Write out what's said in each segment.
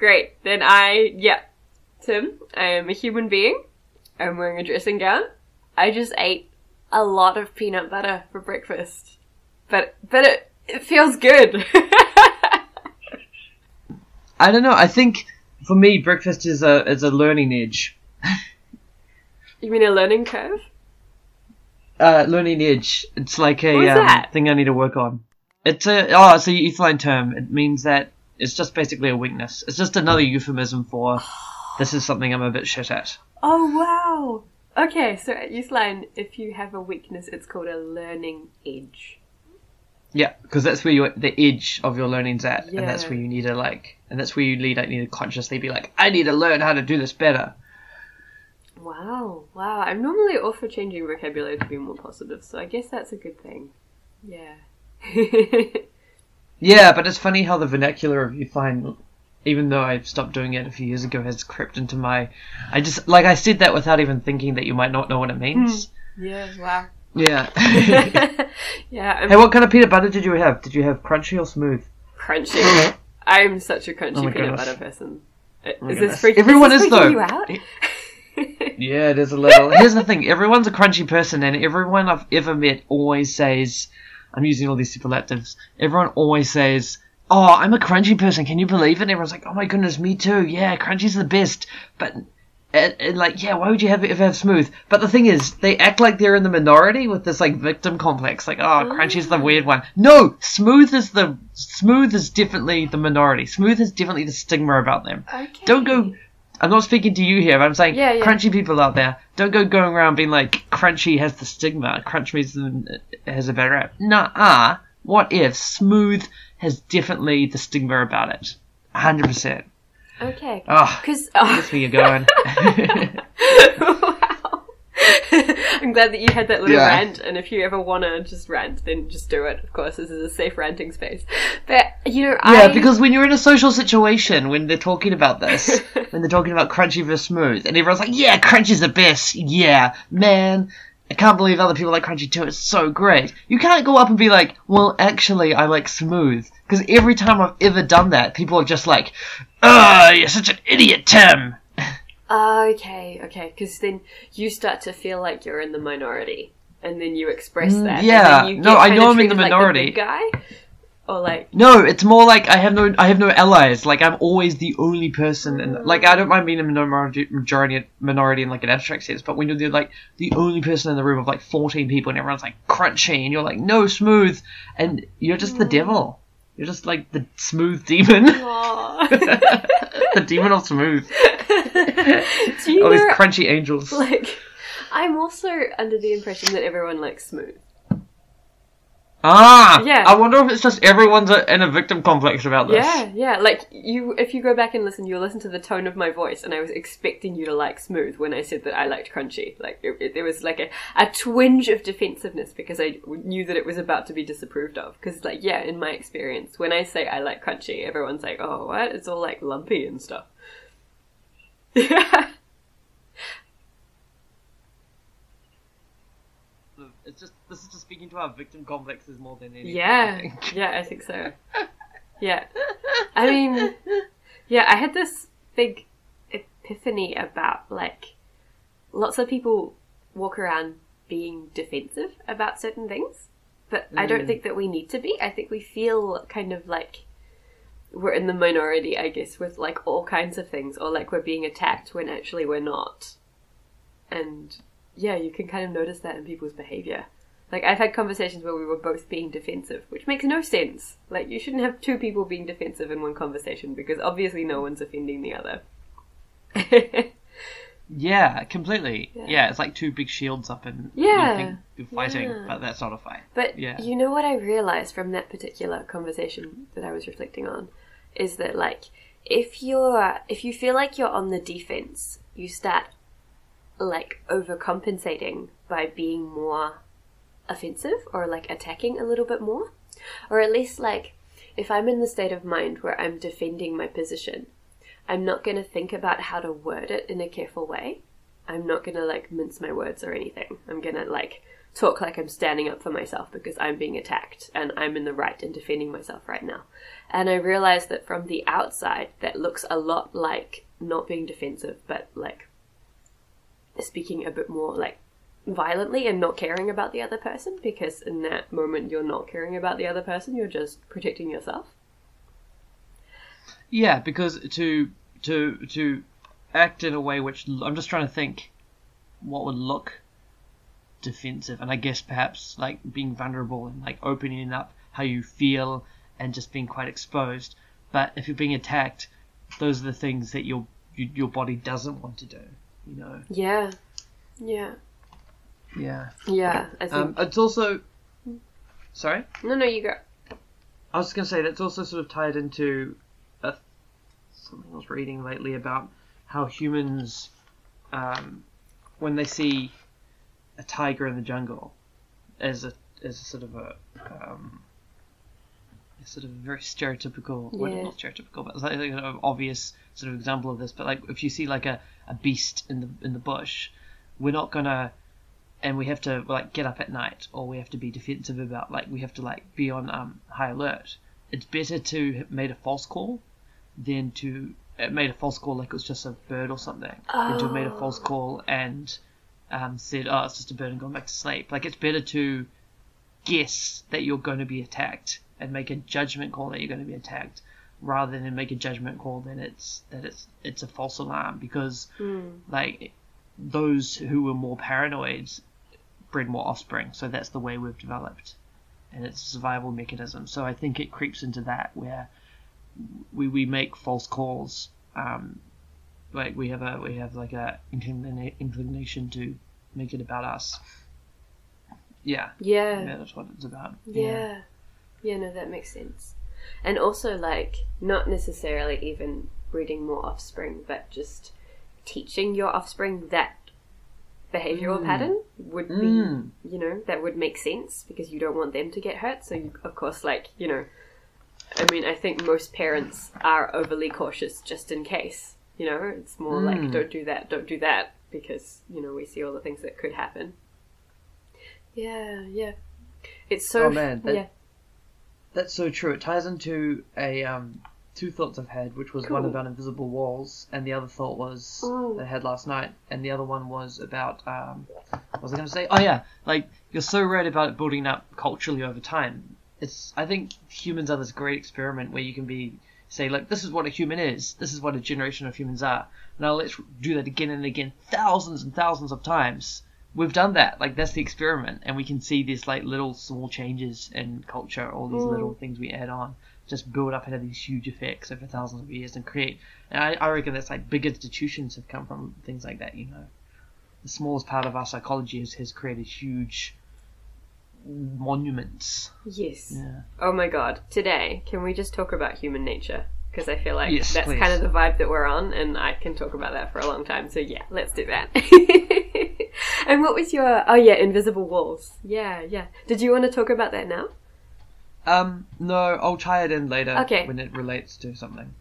Great. Then I, yeah. Tim, I am a human being. I'm wearing a dressing gown. I just ate a lot of peanut butter for breakfast. But, but it, it feels good. I don't know. I think for me, breakfast is a is a learning edge. you mean a learning curve? Uh, learning edge. It's like a um, thing I need to work on. It's a oh, it's a Youthline term. It means that it's just basically a weakness. It's just another euphemism for this is something I'm a bit shit at. Oh wow. Okay, so at Youthline, if you have a weakness, it's called a learning edge. Yeah, because that's where your the edge of your learning's at, and that's where you need to like, and that's where you need like need to consciously be like, I need to learn how to do this better. Wow, wow. I'm normally all for changing vocabulary to be more positive, so I guess that's a good thing. Yeah. Yeah, but it's funny how the vernacular of find, even though I stopped doing it a few years ago, has crept into my. I just like I said that without even thinking that you might not know what it means. yeah, wow. Yeah. yeah, I'm hey, what kind of peanut butter did you have? Did you have crunchy or smooth? crunchy. I'm such a crunchy Oh peanut butter person. Uh, Oh is this freak- Everyone is, is, this freaking though. You out? Yeah, it is a little. Here's the thing: everyone's a crunchy person, and everyone I've ever met always says, "I'm using all these superlatives." Everyone always says, "Oh, I'm a crunchy person. Can you believe it?" And everyone's like, "Oh my goodness, me too. Yeah, crunchy's the best." But and, and like, yeah, why would you have ever have smooth? But the thing is, they act like they're in the minority with this like victim complex. Like, oh, crunchy's the weird one. No, smooth is the smooth is definitely the minority. Smooth is definitely the stigma about them. okay. Don't go. I'm not speaking to you here. But I'm saying Yeah, yeah. crunchy people out there. Don't go going around being like crunchy has the stigma. Crunch means uh, has a bad rap. Nah. What if smooth has definitely the stigma about it? Hundred percent. Okay. Ah, oh, Because oh. that's where you're going. I'm glad that you had that little Yeah. rant, and if you ever want to just rant, then just do it. Of course, this is a safe ranting space. But you know, yeah, I because when you're in a social situation, when they're talking about this, when they're talking about crunchy versus smooth, and everyone's like, "Yeah, crunchy's the best." Yeah, man. I can't believe other people like crunchy too. It's so great. You can't go up and be like, "Well, actually, I like smooth," because every time I've ever done that, people are just like, "Ugh, you're such an idiot, Tim." Okay, okay, because then you start to feel like you're in the minority, and then you express Mm, that. yeah. No, I know I'm in the treated like minority. guy, or like No, it's more like I have no, I have no allies. Like I'm always the only person, and like I don't mind being a minority, majority, minority in like an abstract sense. But when you're the, like the only person in the room of like 14 people, and everyone's like crunchy, and you're like no smooth, and you're just the devil. You're just like the smooth demon, the demon of smooth. Do you All these know, crunchy angels. like, I'm also under the impression that everyone likes smooth. Ah, Yeah. I wonder if it's just everyone's a, in a victim complex about this. Yeah, yeah. Like you, if you go back and listen, you'll listen to the tone of my voice, and I was expecting you to like smooth when I said that I liked crunchy. Like it, it, there was like a, a twinge of defensiveness because I knew that it was about to be disapproved of. Because like yeah, in my experience, when I say I like crunchy, everyone's like, oh, what? It's all like lumpy and stuff. Yeah. It's just this is just speaking to our victim complexes more than anything. Yeah, think. yeah, I think so. Yeah, I mean, yeah, I had this big epiphany about like lots of people walk around being defensive about certain things, but I don't Mm. think that we need to be. I think we feel kind of like we're in the minority, I guess, with like all kinds of things, or like we're being attacked when actually we're not. And yeah, you can kind of notice that in people's behavior. Like I've had conversations where we were both being defensive, which makes no sense. Like you shouldn't have two people being defensive in one conversation because obviously no one's offending the other. Yeah, completely. Yeah. Yeah. it's like two big shields up and Yeah, you're fighting, yeah. but that's not a fight. But Yeah. you know what I realized from that particular conversation that I was reflecting on is that like if you're if you feel like you're on the defense, you start like overcompensating by being more offensive or like attacking a little bit more. Or at least like if I'm in the state of mind where I'm defending my position, I'm not going to think about how to word it in a careful way. I'm not going to like mince my words or anything. I'm going to like talk like I'm standing up for myself because I'm being attacked and I'm in the right in defending myself right now. And I realize that from the outside, that looks a lot like not being defensive, but like speaking a bit more like violently and not caring about the other person because in that moment you're not caring about the other person, you're just protecting yourself. Yeah, because to to to act in a way which I'm just trying to think what would look defensive, and I guess perhaps like being vulnerable and like opening up how you feel and just being quite exposed. But if you're being attacked, those are the things that your your body doesn't want to do. You know. Yeah. Yeah. Yeah. Yeah. I think. Um, it's also. Sorry. no, no, you go. I was going to say that's also sort of tied into a, something I was reading lately about how humans, um, when they see a tiger in the jungle, as a as a sort of a um, a sort of very stereotypical, well, not stereotypical, but it's like an obvious sort of example of this. But like if you see like a, a beast in the in the bush, we're not gonna and we have to like get up at night or we have to be defensive about like we have to like be on um, high alert. It's better to have made a false call than to uh, made a false call like it was just a bird or something than to have made a false call and um, said oh it's just a bird and gone back to sleep. Like it's better to guess that you're going to be attacked and make a judgment call that you're going to be attacked rather than make a judgment call that it's that it's it's a false alarm because like those who were more paranoid bred more offspring, so that's the way we've developed, and it's a survival mechanism. So I think it creeps into that where we we make false calls. Um, like we have a we have like a inclination to make it about us. Yeah, Yeah. yeah, that's what it's about. Yeah. Yeah, no, that makes sense. And also, like, not necessarily even breeding more offspring, but just teaching your offspring that behavioral pattern would be, Mm. you know, that would make sense because you don't want them to get hurt. So, you, of course, like, you know, I mean, I think most parents are overly cautious just in case. You know, it's more like, Mm. don't do that, don't do that, because, you know, we see all the things that could happen. Yeah, yeah. It's so. Oh, man, that- yeah. That's so true. It ties into a um, two thoughts I've had, which was one about invisible walls, and the other thought was Ooh. that I had last night, and the other one was about um, what was I going to say? Oh yeah, like you're so right about it building up culturally over time. It's I think humans are this great experiment where you can be say like this is what a human is, this is what a generation of humans are. Now let's do that again and again, thousands and thousands of times. We've done that. Like that's the experiment, and we can see these like little small changes in culture, all these Mm. little things we add on, just build up into these huge effects over thousands of years and create. And I, I reckon that's like big institutions have come from things like that. You know, the smallest part of our psychology has, has created huge monuments. Yes. Yeah. Oh my god. Today, can we just talk about human nature? Because I feel like Yes, that's please. kind of the vibe that we're on, and I can talk about that for a long time. So yeah, let's do that. and what was your? Oh yeah, invisible walls. Yeah, yeah. Did you want to talk about that now? Um, no, I'll tie it in later Okay. when it relates to something.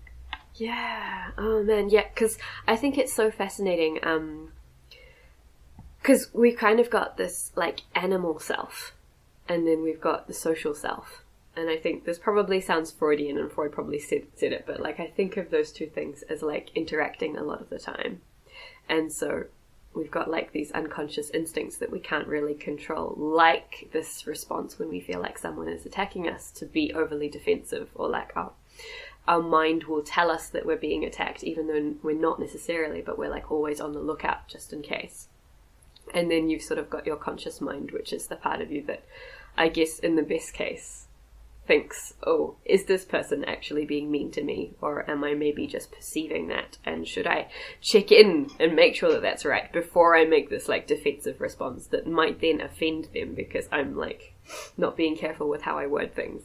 Yeah. Oh man. Yeah. Because I think it's so fascinating. Um. Because we've kind of got this like animal self, and then we've got the social self. And I think this probably sounds Freudian, and Freud probably said, said it, but like I think of those two things as like interacting a lot of the time. And so we've got like these unconscious instincts that we can't really control, like this response when we feel like someone is attacking us to be overly defensive, or like our our mind will tell us that we're being attacked, even though we're not necessarily, but we're like always on the lookout just in case. And then you've sort of got your conscious mind, which is the part of you that I guess in the best case thinks, oh, is this person actually being mean to me? Or am I maybe just perceiving that? And should I check in and make sure that that's right before I make this like defensive response that might then offend them because I'm like not being careful with how I word things?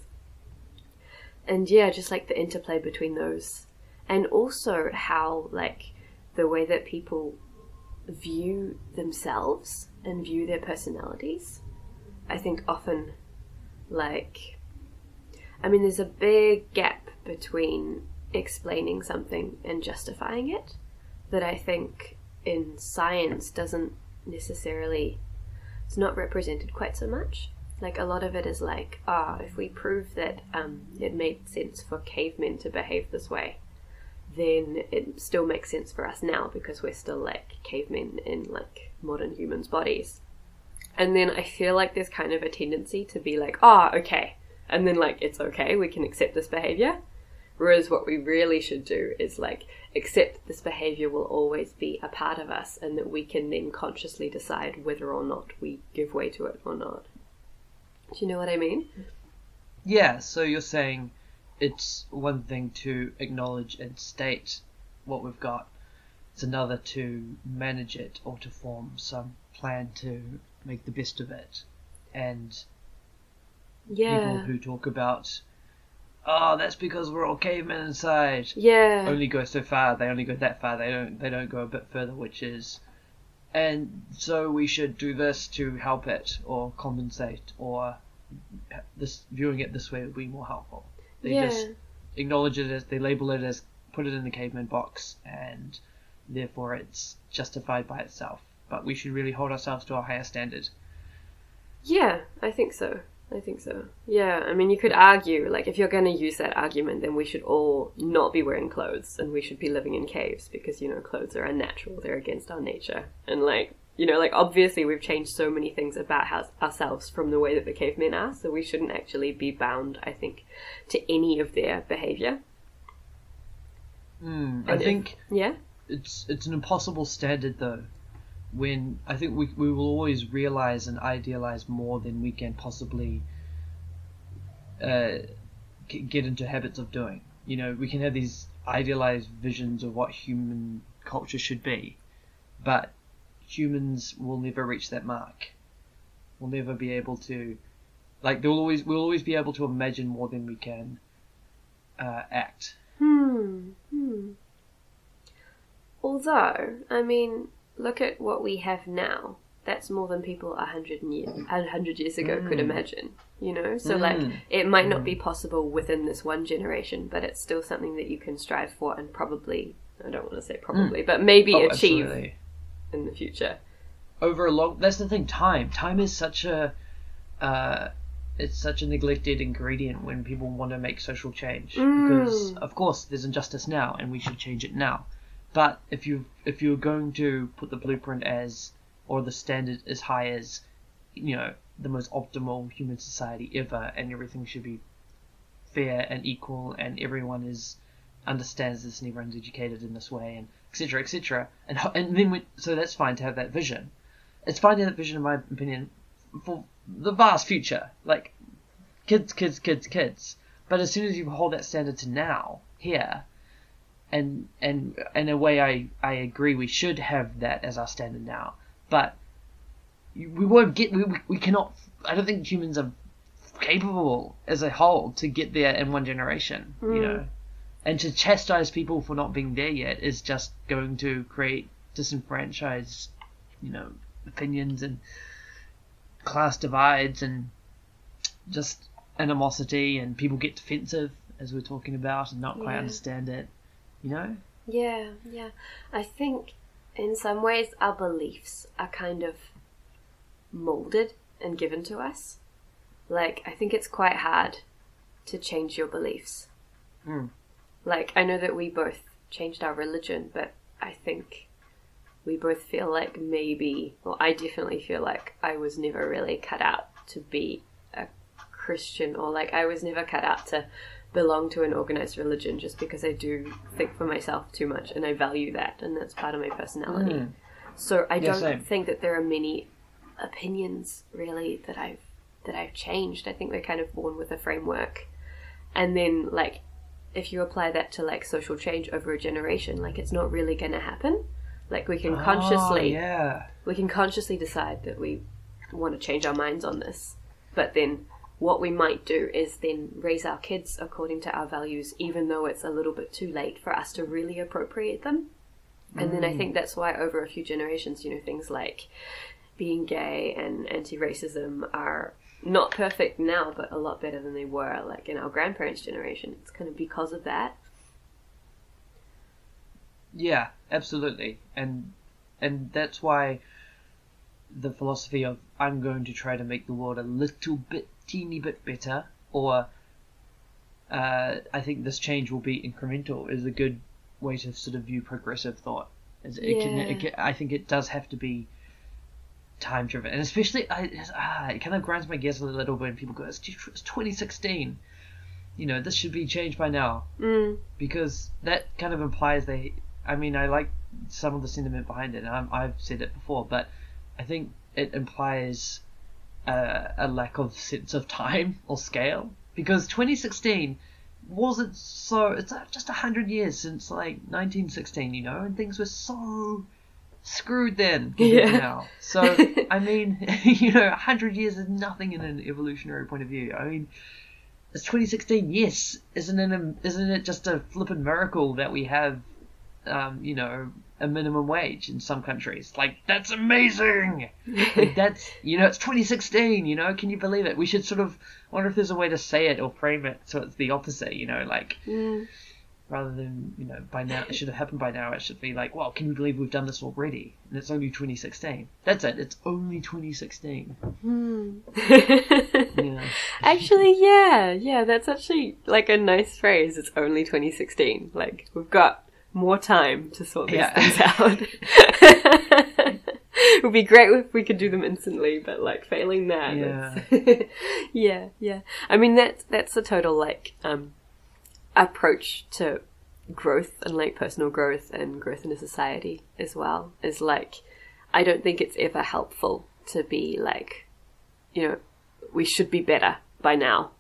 And yeah, just like the interplay between those. And also how like the way that people view themselves and view their personalities. I think often like I mean there's a big gap between explaining something and justifying it that I think in science doesn't necessarily it's not represented quite so much. Like a lot of it is like, ah, if we prove that um, it made sense for cavemen to behave this way, then it still makes sense for us now because we're still like cavemen in like modern humans' bodies. And then I feel like there's kind of a tendency to be like, ah, okay. And then like, it's okay, we can accept this behavior. Whereas what we really should do is like accept this behavior will always be a part of us and that we can then consciously decide whether or not we give way to it or not. Do you know what I mean? Yeah, so you're saying it's one thing to acknowledge and state what we've got, it's another to manage it or to form some plan to make the best of it. And Yeah. people who talk about, oh, that's because we're all cavemen inside, Yeah. only go so far. They only go that far. They don't. They don't go a bit further, which is, and so we should do this to help it or compensate or this viewing it this way would be more helpful. They yeah. just acknowledge it as they label it as put it in the caveman box and therefore it's justified by itself. But we should really hold ourselves to a higher standard. Yeah, I think so. I think so. Yeah, I mean, you could argue, like, if you're going to use that argument, then we should all not be wearing clothes and we should be living in caves because, you know, clothes are unnatural. They're against our nature. And, like, you know, like, obviously we've changed so many things about how, ourselves from the way that the cavemen are, so we shouldn't actually be bound, I think, to any of their behavior. Mm, I And if- think Yeah? it's it's an impossible standard though. When I think we we will always realize and idealize more than we can possibly uh, get into habits of doing. You know, we can have these idealized visions of what human culture should be, but humans will never reach that mark. We'll never be able to, like, they'll always we'll always be able to imagine more than we can uh, act. Hmm. Hmm. Although, I mean, look at what we have now. That's more than people a hundred years a hundred years ago could Mm. imagine. You know, so like Mm. it might not be possible within this one generation, but it's still something that you can strive for and probably I don't want to say probably, but maybe Oh, achieve absolutely. in the future. over a long that's the thing time time is such a uh, it's such a neglected ingredient when people want to make social change because Mm. of course there's injustice now and we should change it now but if you if you're going to put the blueprint as or the standard as high as you know the most optimal human society ever and everything should be fair and equal and everyone is understands this and everyone's educated in this way and etc etc and and then we, so that's fine to have that vision. It's fine to have that vision in my opinion for the vast future. Like kids kids kids kids. But as soon as you hold that standard to now here and and in a way I, I agree we should have that as our standard now but we won't get we, we, cannot I don't think humans are capable as a whole to get there in one generation you Mm. know and to chastise people for not being there yet is just going to create disenfranchised you know opinions and class divides and just animosity and people get defensive as we're talking about and not quite Yeah. understand it you know Yeah, yeah. I think in some ways our beliefs are kind of molded and given to us. Like, I think it's quite hard to change your beliefs. Mm. Like, I know that we both changed our religion, but I think we both feel like maybe, well, I definitely feel like I was never really cut out to be a Christian, or like I was never cut out to belong to an organized religion just because I do think for myself too much and I value that, and that's part of my personality. Mm. So I Yeah, don't same. think that there are many opinions really that I've that I've changed. I think we're kind of born with a framework, and then like if you apply that to like social change over a generation, like it's not really going to happen. Like we can Oh, consciously yeah we can consciously decide that we want to change our minds on this, but then what we might do is then raise our kids according to our values, even though it's a little bit too late for us to really appropriate them. And then I mm. think that's why over a few generations, you know, things like being gay and anti-racism are not perfect now, but a lot better than they were like in our grandparents' generation. It's kind of because of that. Yeah, absolutely, and and that's why the philosophy of I'm going to try to make the world a little bit, teeny bit better, or uh, I think this change will be incremental, is a good way to sort of view progressive thought. It, it can, it Yeah. can, I think it does have to be time driven, and especially I, ah, it kind of grinds my gears a little bit when people go, "It's, it's 2016." You know, this should be changed by now Mm. because that kind of implies they. I mean, I like some of the sentiment behind it, and I'm, I've said it before, but I think it implies a, a lack of sense of time or scale because 2016 wasn't so. It's just a hundred years since like 1916, you know, and things were so screwed then Yeah. now. So I mean, you know, a hundred years is nothing in an evolutionary point of view. I mean. It's 2016. Yes, isn't it? A, isn't it just a flippin' miracle that we have, um, you know, a minimum wage in some countries? Like that's amazing. Like, that's you know, it's 2016. You know, can you believe it? We should sort of wonder if there's a way to say it or frame it so it's the opposite. You know, like Mm. rather than you know by now it should have happened by now. It should be like, well, can you believe we've done this already? And it's only 2016. That's it. It's only 2016. Hmm. Yeah. Actually, yeah, yeah, that's actually like a nice phrase. It's only 2016. Like, we've got more time to sort these Yeah. things out. it would be great if we could do them instantly, but like failing that. it's- yeah, yeah. I mean, that's, that's a total like, um, approach to growth and like personal growth and growth in a society as well is like, I don't think it's ever helpful to be like, you know, we should be better by now.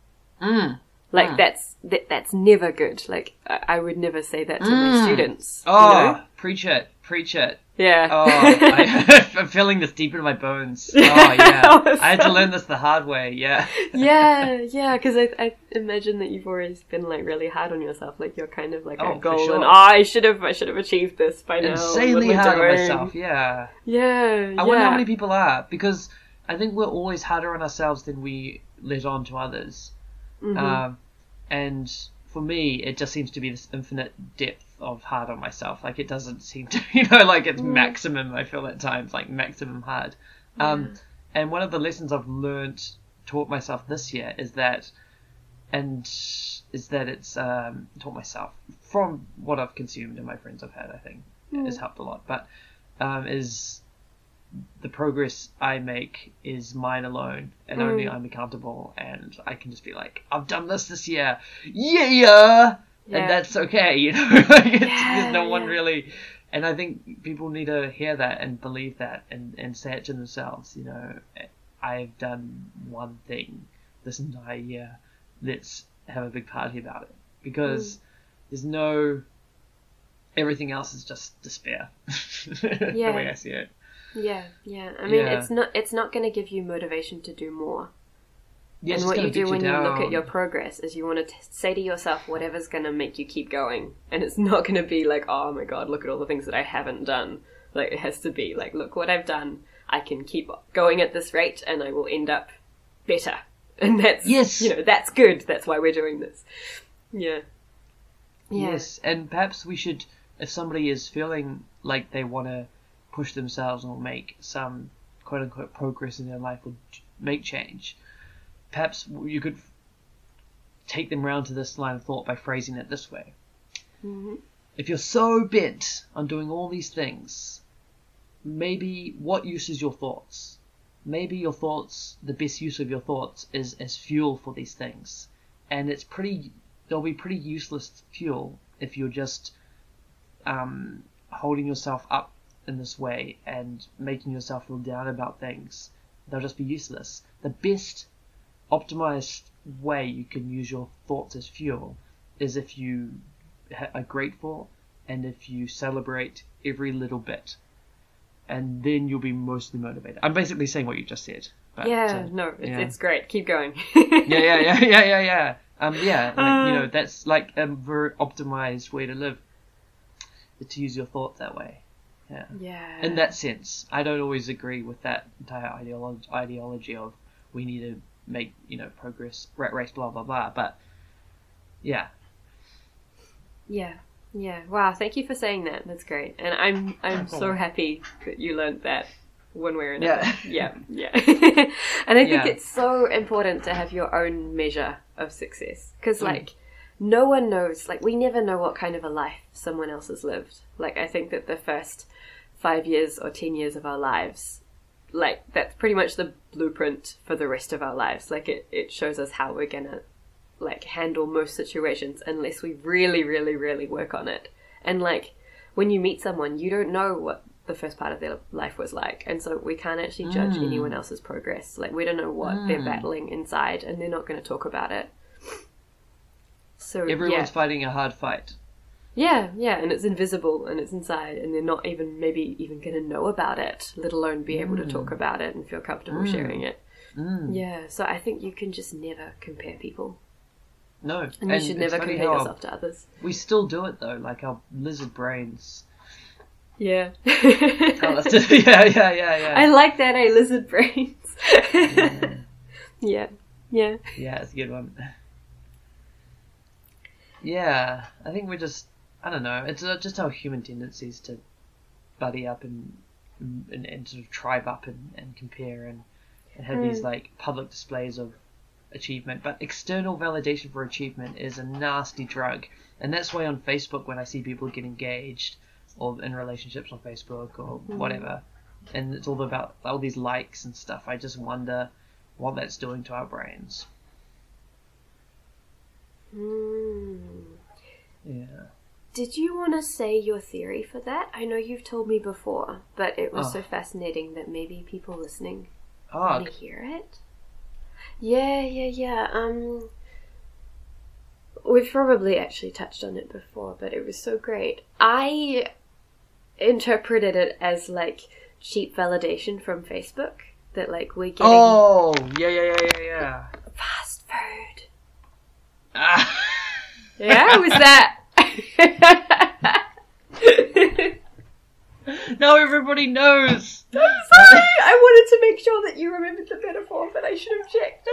Mm. Like Mm. that's that, that's never good. Like I, I would never say that to my Mm. students. Oh, you know? preach it, preach it. yeah. Oh, I, I'm feeling this deep in my bones. Oh yeah, I had to learn this the hard way. Yeah. yeah, yeah. Because I, I imagine that you've always been like really hard on yourself. Like you're kind of like Oh, a for goal, sure. and oh, I should have, I should have achieved this by now. Insanely What am I hard on doing? myself. Yeah. Yeah, I wonder how many people are because I think we're always harder on ourselves than we let on to others. Mhm. Um, and for me, it just seems to be this infinite depth of hard on myself. Like it doesn't seem to, you know, like it's Mm. maximum. I feel at times like maximum hard. Um, and one of the lessons I've learned, taught myself this year is that, and is that it's um, taught myself from what I've consumed and my friends I've had. I think Mm. has helped a lot. But um, is the progress I make is mine alone, and only Mm. I'm accountable, and I can just be like, I've done this this year, yeah, yeah, Yeah. and that's okay, you know. like it's, Yeah, there's no one yeah. really, and I think people need to hear that and believe that, and and say it to themselves. You know, I've done one thing this entire year. Let's have a big party about it because there's no. Everything else is just despair. the way I see it. Yeah, yeah. I mean, Yeah. it's not it's not going to give you motivation to do more. Yes, and what you do when you look at your progress is you want to t- say to yourself whatever's going to make you keep going, and it's not going to be like, oh my god, look at all the things that I haven't done. Like it has to be like, look what I've done. I can keep going at this rate, and I will end up better. And that's Yes. you know that's good. That's why we're doing this. Yeah. Yeah. Yes, and perhaps we should, if somebody is feeling like they want to push themselves or make some quote unquote progress in their life or make change, perhaps you could take them round to this line of thought by phrasing it this way. Mhm. If you're so bent on doing all these things, maybe what use is your thoughts? Maybe your thoughts, the best use of your thoughts is as fuel for these things. And it's pretty, they'll be pretty useless fuel if you're just um, holding yourself up in this way and making yourself feel down about things. They'll just be useless. The best optimized way you can use your thoughts as fuel is if you are grateful and if you celebrate every little bit. And then you'll be mostly motivated. I'm basically saying what you just said. But, yeah. uh, No, it's, yeah. it's great. Keep going. yeah, yeah, yeah, yeah, yeah, yeah. Um, yeah, like, you Uh. know, that's like a very optimized way to live. To use your thought that way. Yeah. Yeah. In that sense, I don't always agree with that entire ideolo- ideology of we need to make you know progress, rat race, blah blah blah. But yeah, Yeah, yeah. Wow, thank you for saying that. That's great, and I'm I'm so happy that you learned that one way or another. Yeah. Yeah, yeah. and I think Yeah. it's so important to have your own measure of success because, Mm. No one knows. Like, we never know what kind of a life someone else has lived. Like, I think that the first five years or ten years of our lives, like, that's pretty much the blueprint for the rest of our lives. Like, it it shows us how we're gonna like handle most situations unless we really, really, really work on it. And like when you meet someone, you don't know what the first part of their life was like, and so we can't actually judge Mm. anyone else's progress. Like we don't know what they're Mm. battling inside, and they're not going to talk about it. So Everyone's yeah, fighting a hard fight. yeah, yeah, and it's invisible and it's inside, and they're not even maybe even going to know about it, let alone be able to talk about it and feel comfortable Mm. sharing it. Mm. Yeah, so I think you can just never compare people, No, and you should never compare yourself to others. We still do it though, like our lizard brains. Yeah. Oh, yeah, yeah, yeah, yeah. I like that, eh? Lizard brains. yeah. yeah. Yeah. Yeah, it's a good one. Yeah, I think we're just, I don't know, it's just our human tendencies to buddy up and and, and sort of tribe up and, and compare and, and have these Mm. like public displays of achievement. But external validation for achievement is a nasty drug. And that's why on Facebook, when I see people get engaged or in relationships on Facebook or whatever, and it's all about all these likes and stuff, I just wonder what that's doing to our brains. Mm. Yeah. Did you want to say your theory for that? I know you've told me before, but it was Oh. so fascinating that maybe people listening Oh, want to hear it. Yeah, yeah, yeah. Um, we've probably actually touched on it before, but it was so great. I interpreted it as like cheap validation from Facebook that like we're getting oh, yeah, yeah, yeah, yeah, yeah. fast food. Ah. Yeah, was that? now everybody knows. Sorry, I wanted to make sure that you remembered the metaphor, but I should have checked.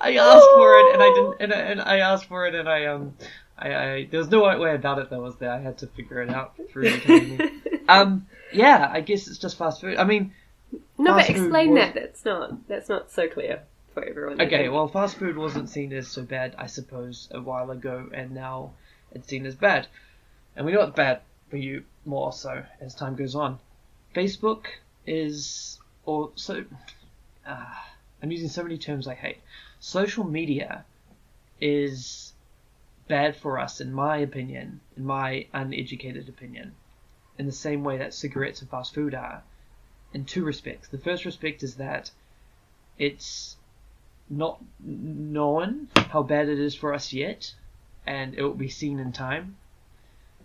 I asked for it, and I didn't, and I, and I asked for it, and I um, I, I there was no right way about it. That was there. I had to figure it out through. Um, yeah, I guess it's just fast food. I mean, no, but explain was- that. That's not that's not so clear for everyone. Okay, well, fast food wasn't seen as so bad, I suppose, a while ago, and now it's seen as bad, and we know it's bad for you more so as time goes on. Facebook is, or so, uh, I'm using so many terms I hate. Social media is bad for us, in my opinion, in my uneducated opinion, in the same way that cigarettes and fast food are, in two respects. The first respect is that it's not known how bad it is for us yet, and it will be seen in time.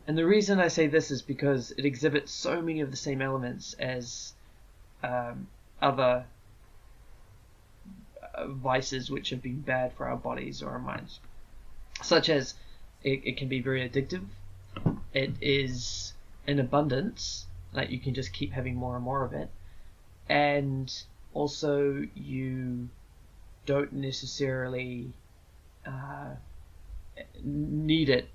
And the reason I say this is because it exhibits so many of the same elements as um, other uh, vices which have been bad for our bodies or our minds, such as it, it can be very addictive. It is in abundance, like you can just keep having more and more of it, and also you don't necessarily uh, need it.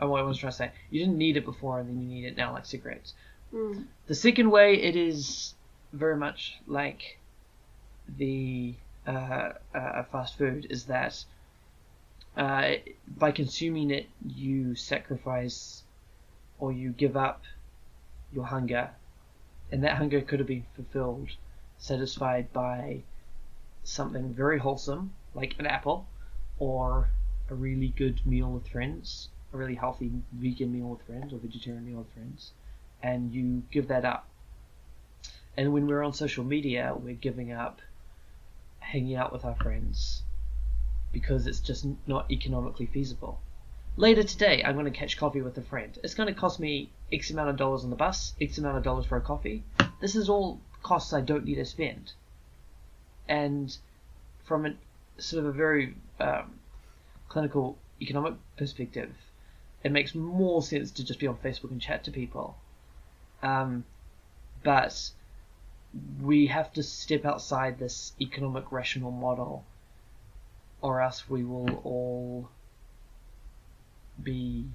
Oh, I was trying to say, you didn't need it before, and then you need it now, like cigarettes. Mm. The second way, it is very much like the uh, uh, fast food, is that uh, by consuming it, you sacrifice or you give up your hunger, and that hunger could have been fulfilled, satisfied by something very wholesome, like an apple, or a really good meal with friends, a really healthy vegan meal with friends, or vegetarian meal with friends, and you give that up. And when we're on social media, we're giving up hanging out with our friends because it's just not economically feasible. Later today, I'm going to catch coffee with a friend. It's going to cost me X amount of dollars on the bus, X amount of dollars for a coffee. This is all costs I don't need to spend. And from a sort of a very um, clinical economic perspective, it makes more sense to just be on Facebook and chat to people. Um, but we have to step outside this economic rational model, or else we will all be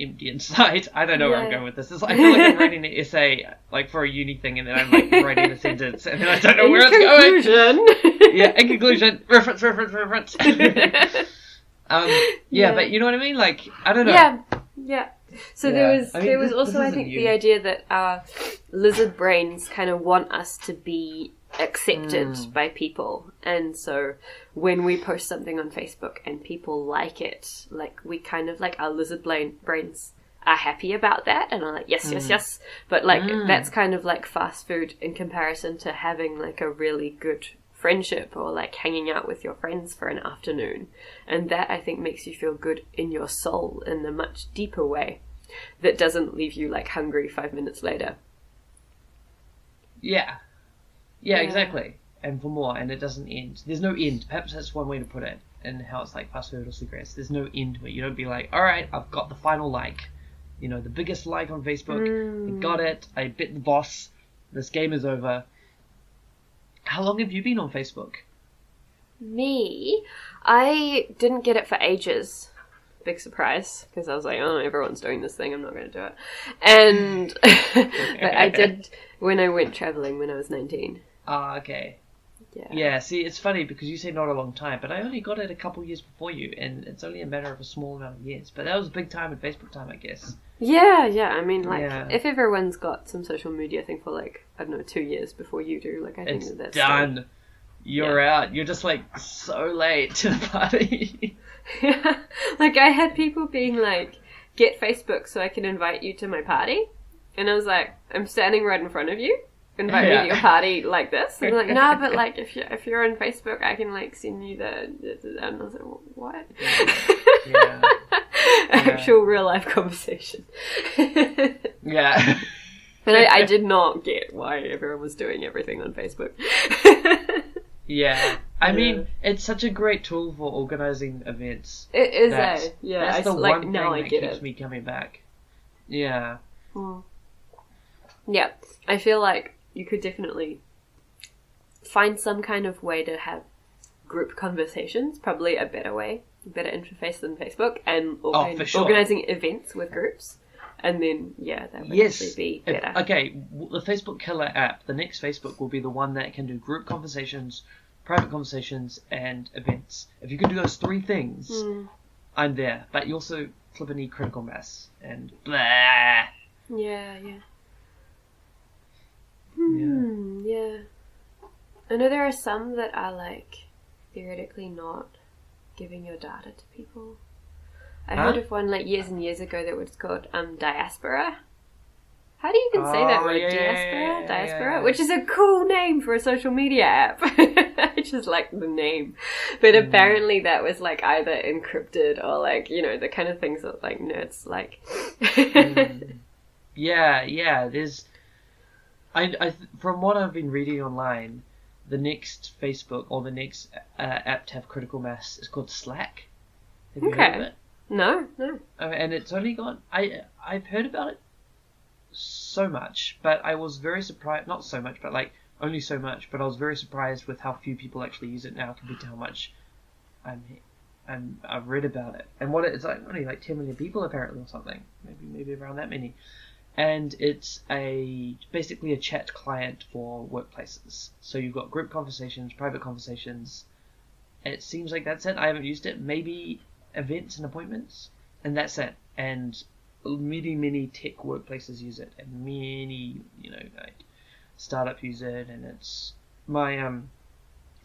empty inside. I don't know where I'm going with this. It's, like, I feel like I'm writing an essay like for a uni thing, and then I'm like writing a sentence, and then I don't know In where it's going. Yeah. In conclusion, reference, reference, reference. um, yeah, Yeah. but you know what I mean? Like, I don't know. Yeah, yeah. So there was I mean, there was this- also this I think you. the idea that our lizard brains kind of want us to be accepted Mm. by people, and so when we post something on Facebook and people like it, like we kind of like our lizard brain brains are happy about that and are like yes yes Mm. yes but like Mm. that's kind of like fast food in comparison to having like a really good friendship or like hanging out with your friends for an afternoon and that i think makes you feel good in your soul in a much deeper way that doesn't leave you like hungry five minutes later Yeah. Yeah, Yeah. exactly. And for more, and it doesn't end. There's no end. Perhaps that's one way to put it, and how it's like fast food or cigarettes. There's no end to it. You don't be like, all right, I've got the final like, you know, the biggest like on Facebook. I Mm. got it. I bit the boss. This game is over. How long have you been on Facebook? me i didn't get it for ages big surprise because i was like oh everyone's doing this thing i'm not going to do it and but i did when i went traveling when i was 19 Ah, okay. yeah Yeah, see, it's funny because you say not a long time, but I only got it a couple years before you, and it's only a matter of a small amount of years. But that was a big time at Facebook time, I guess. Yeah, yeah. I mean, like, Yeah. if everyone's got some social media thing for like I don't know two years before you do, like I think It's that that's done. You're out. You're just like so late to the party. Yeah. like I had people being like, "Get Facebook so I can invite you to my party," and I was like, "I'm standing right in front of you. Invite me to your party like this." And like, "No, but like if you if you're on Facebook, I can like send you the." And I was like, "What?" Yeah. Actual real life conversation. yeah. And I, I did not get why everyone was doing everything on Facebook. Yeah. I Yeah. mean, it's such a great tool for organizing events. it is That's, a yeah. that's I, the like one now thing I that keeps it. me coming back. Yeah. Mm. Yeah, I feel like you could definitely find some kind of way to have group conversations. Probably a better way, a better interface than Facebook, and organ- Oh, sure. organizing events with groups. And then yeah, that would Yes. be better. okay, the Facebook Killer app, the next Facebook will be the one that can do group conversations, private conversations, and events. If you can do those three things, Mm. I'm there. But you also flip need critical mass and blah. Yeah, yeah. Hmm, yeah. I know there are some that are like theoretically not giving your data to people. I Huh? heard of one like years and years ago that was called um diaspora. How do you even say that Oh, word? yeah, yeah, diaspora? yeah, yeah, diaspora? yeah. Which is a cool name for a social media app. I just like the name. But Hmm. apparently that was like either encrypted or like, you know, the kind of things that like nerds like. Mm. Yeah, yeah. There's, I, I, from what I've been reading online, the next Facebook or the next uh, app to have critical mass is called Slack. Have you heard Okay. of it? no, no. Uh, and it's only got I I've heard about it so much, but I was very surprised. Not so much, but like only so much. But I was very surprised with how few people actually use it now compared to how much I'm. I'm, I've read about it, and what it- it's like only like 10 million people apparently, or something, maybe maybe around that many, and it's a basically a chat client for workplaces. So you've got group conversations, private conversations. It seems like that's it. I haven't used it. Maybe events and appointments, and that's it. And many many tech workplaces use it, and many you know like startups use it, and it's my um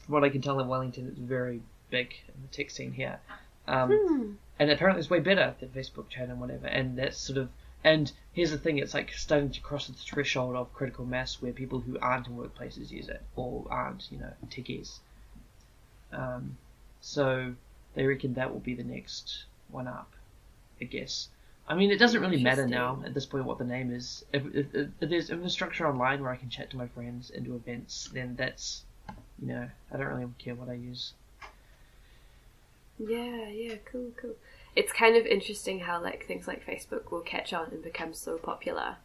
from what I can tell in Wellington, it's very big in the tech scene here. Um, Hmm. and apparently it's way better than Facebook chat and whatever. And that's sort of and here's the thing: it's like starting to cross the threshold of critical mass where people who aren't in workplaces use it or aren't, you know, techies. Um, so they reckon that will be the next one up, I guess. I mean, it doesn't really matter now at this point what the name is. If, if, if, if there's infrastructure online where I can chat to my friends and do events, then that's, you know, I don't really care what I use. Yeah, yeah, cool, cool. It's kind of interesting how like things like Facebook will catch on and become so popular,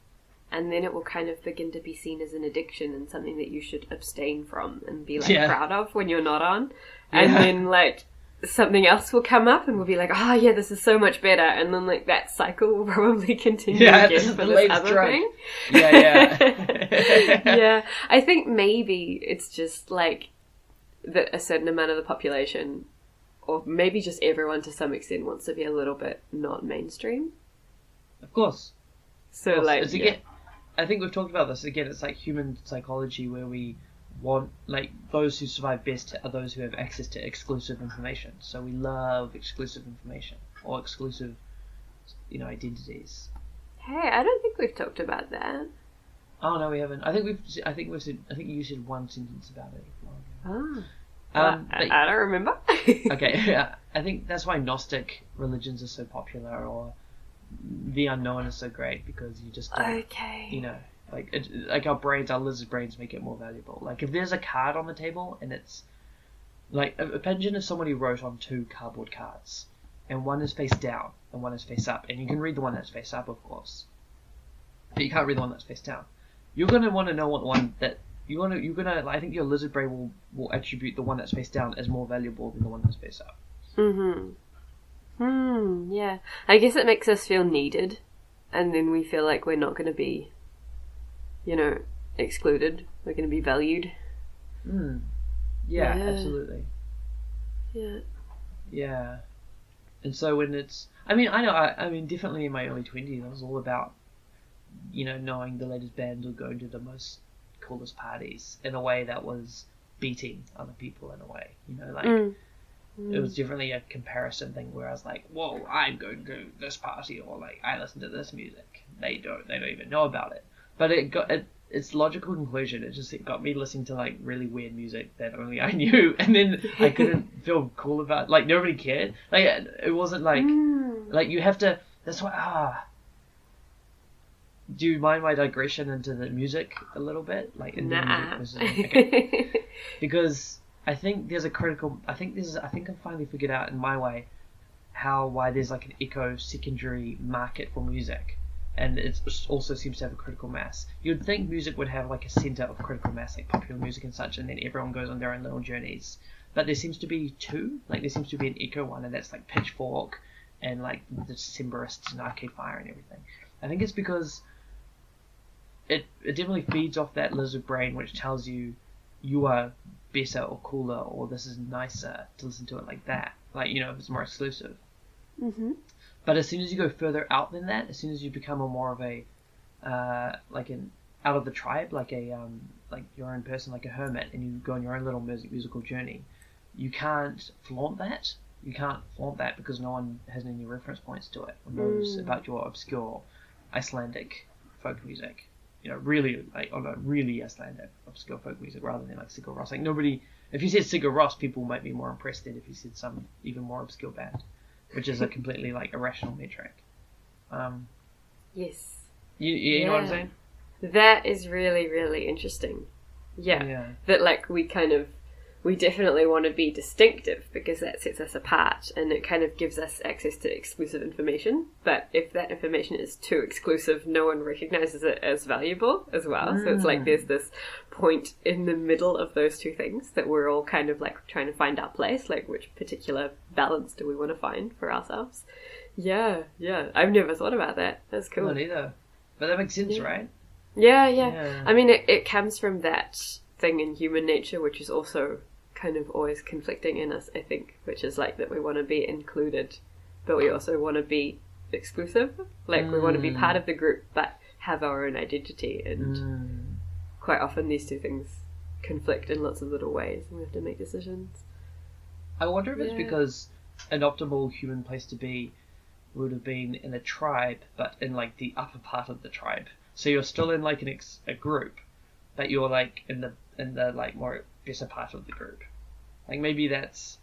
and then it will kind of begin to be seen as an addiction and something that you should abstain from and be like Yeah. proud of when you're not on, and Yeah. then like something else will come up and we'll be like, oh yeah, this is so much better. And then like that cycle will probably continue Yeah, again this for the this other drug. thing. Yeah, yeah. yeah, I think maybe it's just like that a certain amount of the population, or maybe just everyone to some extent, wants to be a little bit not mainstream. Of course. So Of course. like, yeah. again, I think we've talked about this again. It's like human psychology where we want like those who survive best are those who have access to exclusive information. So we love exclusive information or exclusive, you know, identities. hey, I don't think we've talked about that. Oh no, we haven't. I think we've. I think we've said. I think you said one sentence about it. Ah, Um, I, but- I don't remember. okay, yeah, I think that's why Gnostic religions are so popular, or the unknown is so great because you just don't okay. you know, like it, like our brains, our lizard brains make it more valuable. Like if there's a card on the table and it's like imagine if somebody wrote on two cardboard cards, and one is face down and one is face up, and you can read the one that's face up, of course, but you can't read the one that's face down. You're gonna want to know what the one that you want to. You're gonna. I think your lizard brain will will attribute the one that's face down as more valuable than the one that's face up. Mm-hmm. Hmm. Yeah. I guess it makes us feel needed, and then we feel like we're not going to be, you know, excluded. We're going to be valued. Mm. Yeah, Yeah. absolutely. Yeah. Yeah. And so when it's, I mean, I know, I, I mean, definitely in my early 20s, I was all about, you know, knowing the latest bands or going to the most coolest parties in a way that was beating other people in a way. You know, like, Mm. it was definitely a comparison thing where I was like, whoa, I'm going to this party or like, I listen to this music. They don't, they don't even know about it. But it got, it, its logical conclusion, it just it got me listening to like really weird music that only I knew, and then I couldn't feel cool about like nobody cared. Like it wasn't like Mm. like you have to. That's why ah. Do you mind my digression into the music a little bit, like in the Nah. music? Uh, okay. Because I think there's a critical. I think there's. I think I finally figured out in my way how why there's like an eco secondary market for music, and it also seems to have a critical mass. You'd think music would have like a center of critical mass, like popular music and such, and then everyone goes on their own little journeys. But there seems to be two. Like there seems to be an eco one, and that's like Pitchfork and like the Decemberists and Arcade Fire and everything. I think it's because it it definitely feeds off that lizard brain, which tells you you are better or cooler or this is nicer to listen to it like that. Like you know, if it's more exclusive. mm-hmm. But as soon as you go further out than that, as soon as you become a more of a uh, like an out of the tribe, like a um, like your own person, like a hermit, and you go on your own little music, musical journey, you can't flaunt that. You can't flaunt that because no one has any reference points to it or knows Mm. about your obscure Icelandic folk music. You know, really like on a really Icelandic obscure folk music rather than like Sigur Rós. Like nobody, if you said Sigur Rós, people might be more impressed than if you said some even more obscure band, which is a completely like irrational metric. Um, Yes. you, you know what I'm saying? That is really, really interesting. Yeah. Yeah. That like we kind of we definitely want to be distinctive because that sets us apart and it kind of gives us access to exclusive information. But if that information is too exclusive, no one recognizes it as valuable as well. So it's like Mm. there's this point in the middle of those two things that we're all kind of like trying to find our place, like which particular balance do we want to find for ourselves. Yeah, yeah. I've never thought about that. That's cool. Not either. But that makes sense, Yeah. right? Yeah, yeah. Yeah. I mean, it, it comes from that thing in human nature, which is also kind of always conflicting in us, I think, which is like that we want to be included, but we also want to be exclusive. Like, we want to be Mm. part of the group, but have our own identity. And Mm. quite often, these two things conflict in lots of little ways, and we have to make decisions. I wonder if it's because an optimal human place to be would have been in a tribe, but in like the upper part of the tribe. So you're still in like an ex- a group, but you're like in the in the like more better part of the group. Like maybe that's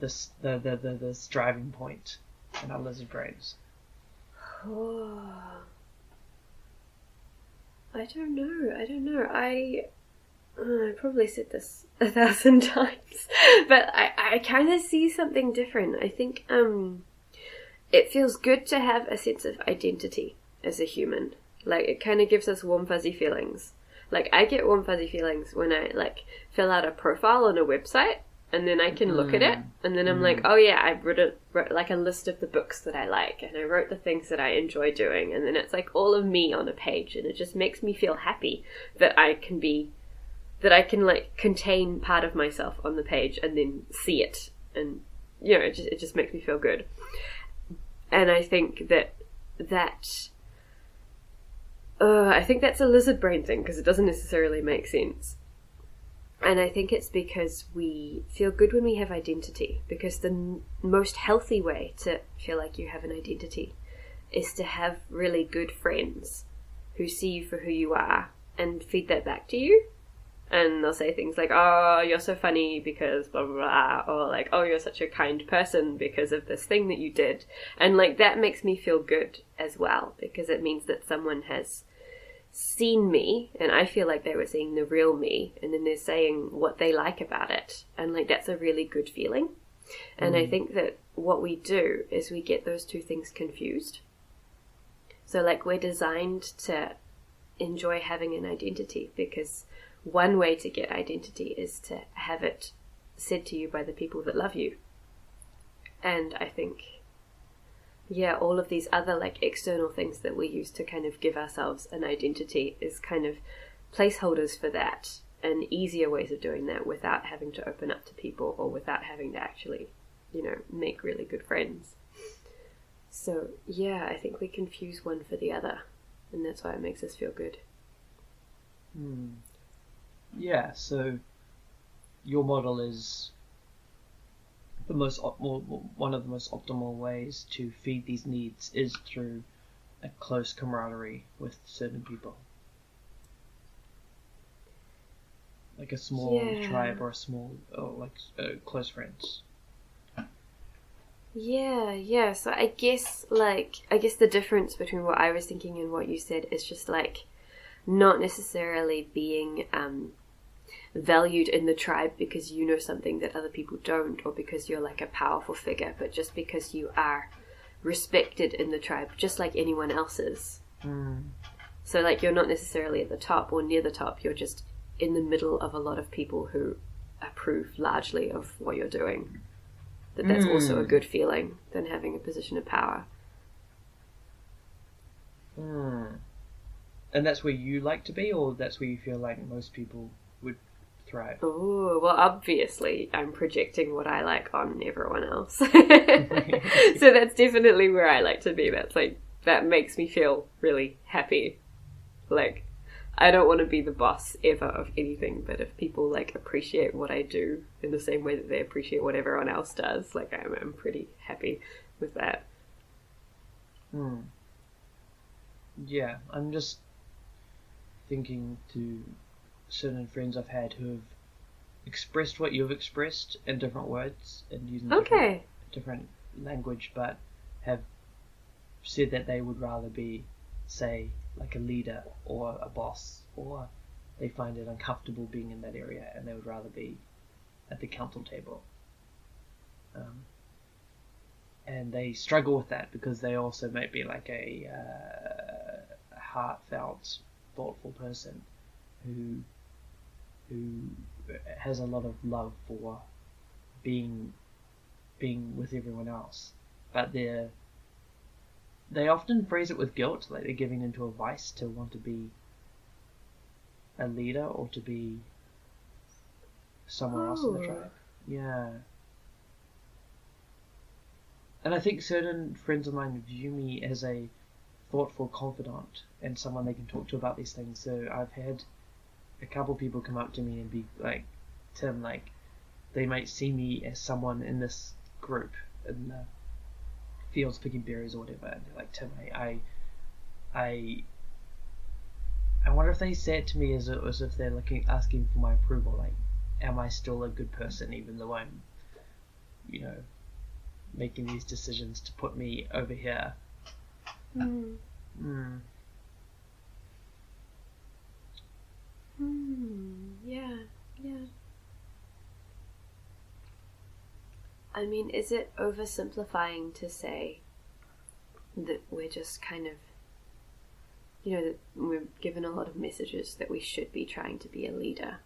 this the the the, the striving point in our lizard brains. I don't know. I don't know. I uh, I probably said this a thousand times, but I I kind of see something different. I think um, it feels good to have a sense of identity as a human. Like it kind of gives us warm fuzzy feelings. Like I get warm fuzzy feelings when I like fill out a profile on a website and then I can look at it, Mm. and then I'm like, oh yeah, I wrote, a, wrote like a list of the books that I like, and I wrote the things that I enjoy doing, and then it's like all of me on a page, and it just makes me feel happy that I can be, that I can like contain part of myself on the page and then see it, and you know, it just it just makes me feel good, and I think that that. Uh, I think that's a lizard brain thing because it doesn't necessarily make sense. And I think it's because we feel good when we have identity. Because the n- most healthy way to feel like you have an identity is to have really good friends who see you for who you are and feed that back to you. And they'll say things like, oh, you're so funny because blah, blah, blah, or like, oh, you're such a kind person because of this thing that you did. And like, that makes me feel good as well because it means that someone has seen me and I feel like they were seeing the real me and then they're saying what they like about it. And like that's a really good feeling. And I mm. think that what we do is we get those two things confused. So like we're designed to enjoy having an identity because one way to get identity is to have it said to you by the people that love you. And I think yeah, all of these other like external things that we use to kind of give ourselves an identity is kind of placeholders for that and easier ways of doing that without having to open up to people or without having to actually, you know, make really good friends. So, yeah, I think we confuse one for the other, and that's why it makes us feel good. Hmm. Yeah, so your model is the most optimal, one of the most optimal ways to feed these needs is through a close camaraderie with certain people. Like a small Yeah. tribe or a small, or like uh, close friends. Yeah, yeah. So I guess like I guess the difference between what I was thinking and what you said is just like not necessarily being um valued in the tribe because you know something that other people don't or because you're like a powerful figure, but just because you are respected in the tribe just like anyone else is. Mm. So like you're not necessarily at the top or near the top, you're just in the middle of a lot of people who approve largely of what you're doing. That that's also a Mm. good feeling than having a position of power. Hmm. And that's where you like to be, or that's where you feel like most people thrive. Oh, well, obviously, I'm projecting what I like on everyone else. so that's definitely where I like to be. That's like, that makes me feel really happy. Like, I don't want to be the boss ever of anything, but if people like appreciate what I do in the same way that they appreciate what everyone else does, like, I'm, I'm pretty happy with that. Hmm. Yeah, I'm just thinking to certain friends I've had who have expressed what you've expressed in different words and using different, Okay. different language, but have said that they would rather be, say, like a leader or a boss, or they find it uncomfortable being in that area and they would rather be at the council table. Um, and they struggle with that because they also might be like a, uh, a heartfelt, thoughtful person who who has a lot of love for being being with everyone else, but they're they often phrase it with guilt, like they're giving into a vice to want to be a leader or to be somewhere else in the Oh. tribe. Yeah. And I think certain friends of mine view me as a thoughtful confidant and someone they can talk to about these things. So I've had a couple people come up to me and be like, Tim, like, they might see me as someone in this group in the fields picking berries or whatever, and they're like, Tim, I, I, I, I wonder if they say it to me as, as if they're looking, asking for my approval, like, am I still a good person even though I'm, you know, making these decisions to put me over here. Hmm. Mm. Hmm. Yeah. Yeah. I mean, is it oversimplifying to say that we're just kind of, you know, that we're given a lot of messages that we should be trying to be a leader,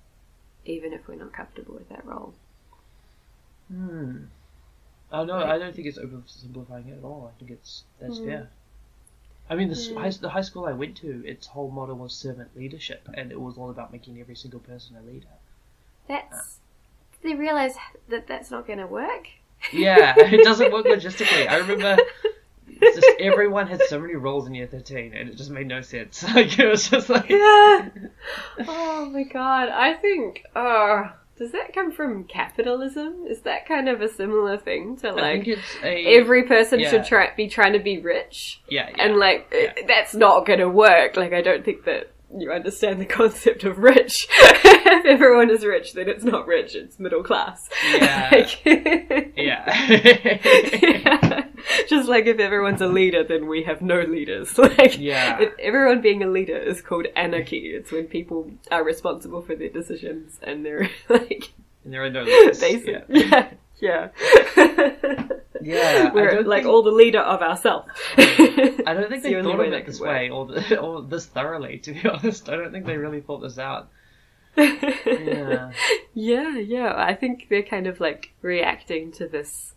even if we're not comfortable with that role? Hmm. Oh no, I don't think it's oversimplifying it at all. I think it's that's Hmm. fair. I mean, the, high, the high school I went to, its whole motto was servant leadership, and it was all about making every single person a leader. That's. Did they realize that that's not going to work? Yeah, it doesn't work logistically. I remember just everyone had so many roles in year thirteen, and it just made no sense. Like it was just like Yeah. oh my god. I think. Uh, does that come from capitalism? Is that kind of a similar thing to like a every person yeah. should try be trying to be rich? yeah, yeah. And like Yeah. that's not going to work. Like I don't think that you understand the concept of rich. if everyone is rich, then it's not rich; it's middle class. Yeah. Like- yeah. Yeah. Just like if everyone's a leader, then we have no leaders. Like, Yeah. if everyone being a leader is called anarchy. It's when people are responsible for their decisions and they're like and there are no limits. basic. Yeah. Yeah, yeah. Yeah, We're like think- all the leader of ourselves. I don't think the they thought of it this could way or, the, or this thoroughly. To be honest, I don't think they really thought this out. Yeah. yeah, yeah. I think they're kind of like reacting to this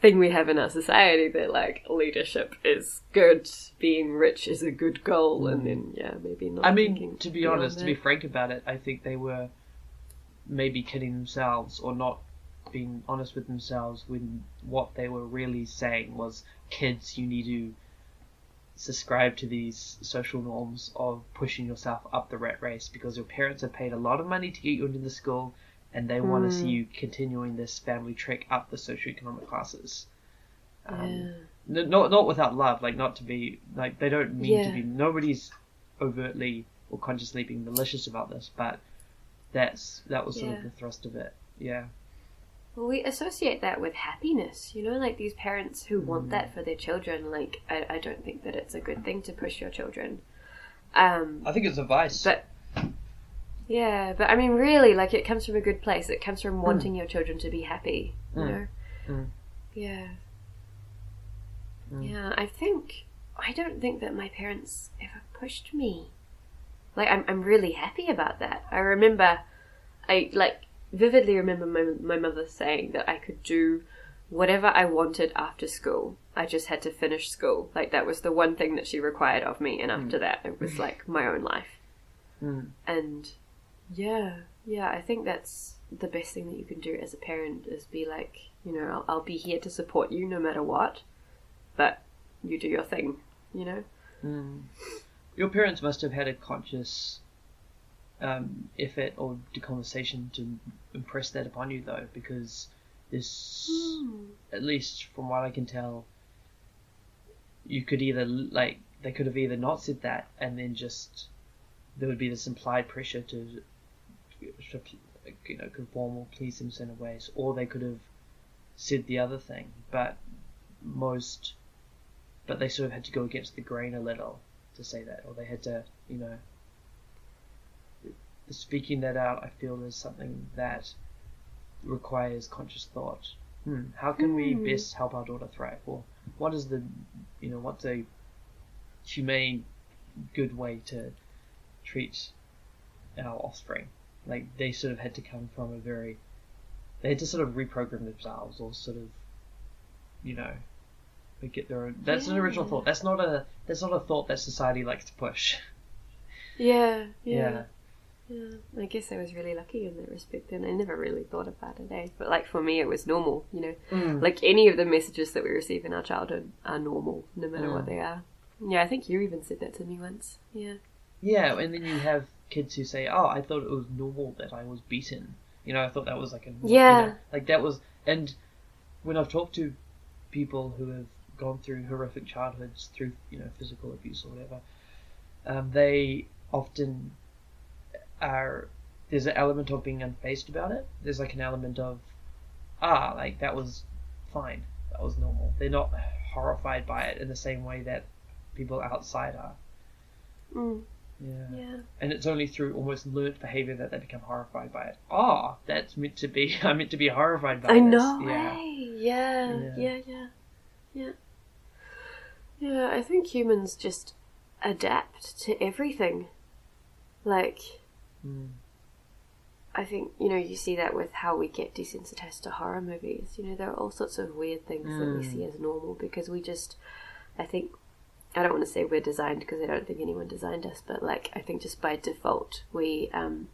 thing we have in our society that like leadership is good, being rich is a good goal, and mm. then yeah, maybe not. I mean, to be honest, to be frank about it, I think they were maybe kidding themselves or not being honest with themselves when what they were really saying was, kids, you need to subscribe to these social norms of pushing yourself up the rat race because your parents have paid a lot of money to get you into the school and they want to see Mm. you continuing this family trek up the socioeconomic classes. Um, yeah. Not not without love, like not to be like they don't mean Yeah. to be. Nobody's overtly or consciously being malicious about this, but that's that was sort Yeah. of the thrust of it. Yeah, Well, we associate that with happiness, you know, like these parents who want Mm. that for their children. Like, I, I don't think that it's a good thing to push your children. Um, I think it's a vice. but yeah, but I mean, really, like, it comes from a good place. It comes from wanting your children to be happy, you Mm. know? Mm. Yeah. Mm. Yeah, I think, I don't think that my parents ever pushed me. Like, I'm, I'm really happy about that. I remember, I, like, vividly remember my, my mother saying that I could do whatever I wanted after school. I just had to finish school. Like, that was the one thing that she required of me, and after that, it was like my own life. Mm. And yeah, yeah, I think that's the best thing that you can do as a parent is be like, you know, I'll, I'll be here to support you no matter what, but you do your thing, you know? Mm. Your parents must have had a conscious um, effort or the conversation to impress that upon you, though, because this, at least from what I can tell, you could either like they could have either not said that and then just there would be this implied pressure to, to you know conform or please them in certain ways, or they could have said the other thing, but most, but they sort of had to go against the grain a little to say that, or they had to you know. Speaking that out, I feel is something that requires conscious thought. Hmm, how can we Hmm. best help our daughter thrive? Or what is the, you know, what's a humane, good way to treat our offspring? Like they sort of had to come from a very, they had to sort of reprogram themselves, or sort of, you know, get their own. That's an original thought. That's not a. That's not a thought that society likes to push. Yeah, Yeah. yeah. Yeah, I guess I was really lucky in that respect, and I never really thought about it, eh? But like for me, it was normal, you know. Mm. Like any of the messages that we receive in our childhood are normal, no matter what Mm. they are. Yeah, I think you even said that to me once. Yeah. Yeah, and then you have kids who say, "Oh, I thought it was normal that I was beaten." You know, I thought that was like a you Yeah. know, like that was. And when I've talked to people who have gone through horrific childhoods through you know physical abuse or whatever, um, they often are. There's an element of being unfazed about it. There's like an element of, ah, like that was fine, that was normal. They're not horrified by it in the same way that people outside are. Mm, Yeah. yeah. And it's only through almost learnt behaviour that they become horrified by it. Ah, that's meant to be. I'm meant to be horrified by it. I this. know, Yeah. Yeah, Yeah. yeah, yeah, yeah. Yeah, I think humans just adapt to everything. Like, Mm. I think you know you see that with how we get desensitized to horror movies. You know, there are all sorts of weird things that we see as normal because we just, I think, I don't want to say we're designed because I don't think anyone designed us, but like I think just by default we um,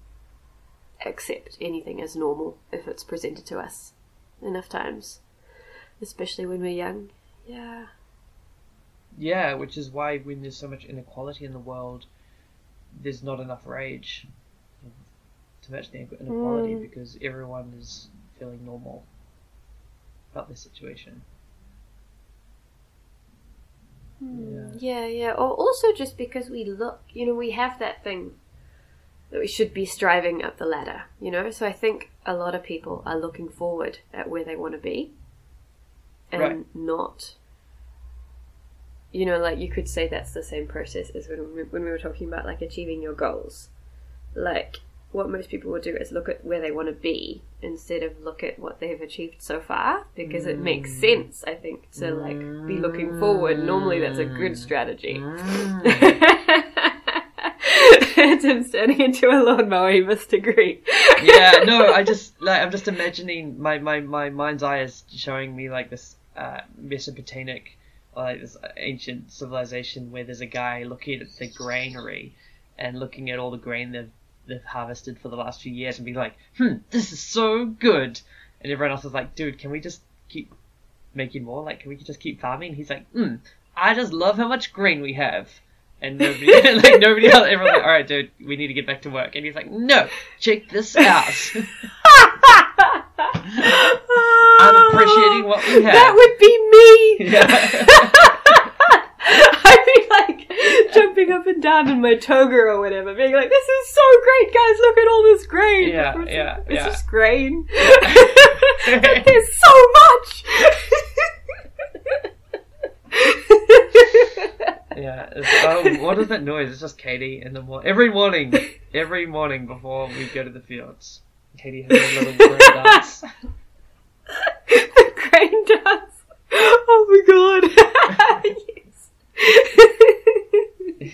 accept anything as normal if it's presented to us enough times, especially when we're young. Yeah. Yeah, which is why when there's so much inequality in the world, there's not enough rage to match the inequality Mm. because everyone is feeling normal about their situation. Yeah. Yeah, yeah. Or also just because we look, you know, we have that thing that we should be striving up the ladder, you know? So I think a lot of people are looking forward at where they want to be and Right. not you know, like you could say that's the same process as when we, when we were talking about like achieving your goals. Like what most people would do is look at where they want to be instead of look at what they've achieved so far because it makes mm. sense I think to like be looking forward. Normally that's a good mm. strategy. Mm. it's him standing into a lawnmower, he must agree. yeah, no, I just like I'm just imagining my my my mind's eye is showing me like this uh, Mesopotamic, like this ancient civilization where there's a guy looking at the granary and looking at all the grain they've they've harvested for the last few years and be like, hmm, this is so good, and everyone else is like, dude, can we just keep making more? Like, can we just keep farming? He's like, hmm, I just love how much grain we have. And nobody, like nobody else, everyone's like, all right, dude, we need to get back to work. And he's like, no, check this out. I'm appreciating what we have. That would be me! Yeah. I'd be like jumping up and down in my toga or whatever, being like, "This is so great, guys! Look at all this grain! Yeah, It's- yeah, it's yeah. just grain. There's so much." yeah. Um, what is that noise? It's just Katie in the morning. Every morning, every morning before we go to the fields, Katie has a little grain dance. grain dance. Oh my god! yes.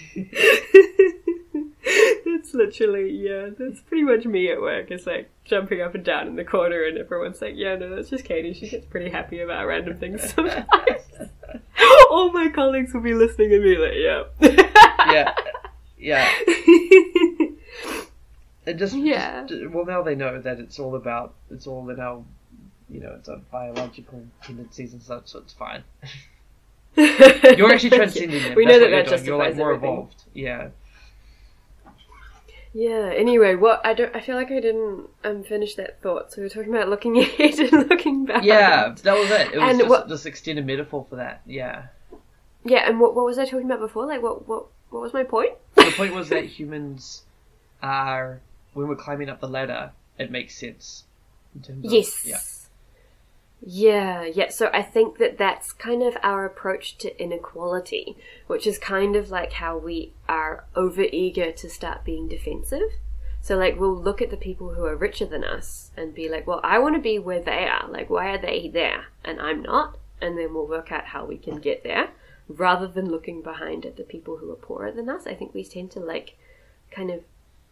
that's literally yeah. That's pretty much me at work. It's like jumping up and down in the corner, and everyone's like, "Yeah, no, that's just Katie. She gets pretty happy about random things sometimes." All my colleagues will be listening and be like, "Yeah, yeah, yeah. It just, Yeah. just- well, now they know that it's all about, it's all in our, you know, it's our biological tendencies and such, so it's fine. You're actually transcending them. We That's know that that doing. You're like more everything. evolved. Yeah. Yeah. Anyway, what I don't. I feel like I didn't um, finish that thought. So we were talking about looking ahead and looking back. Yeah, that was it. It was And just what- this extended metaphor for that. Yeah. Yeah. And what what was I talking about before? Like what what what was my point? The point was that humans are, when we're climbing up the ladder, it makes sense. In terms of, Yes. Yeah. Yeah, yeah. So I think that that's kind of our approach to inequality, which is kind of like how we are over eager to start being defensive. So like we'll look at the people who are richer than us and be like, well, I want to be where they are. Like, why are they there and I'm not? And then we'll work out how we can get there, rather than looking behind at the people who are poorer than us. I think we tend to like kind of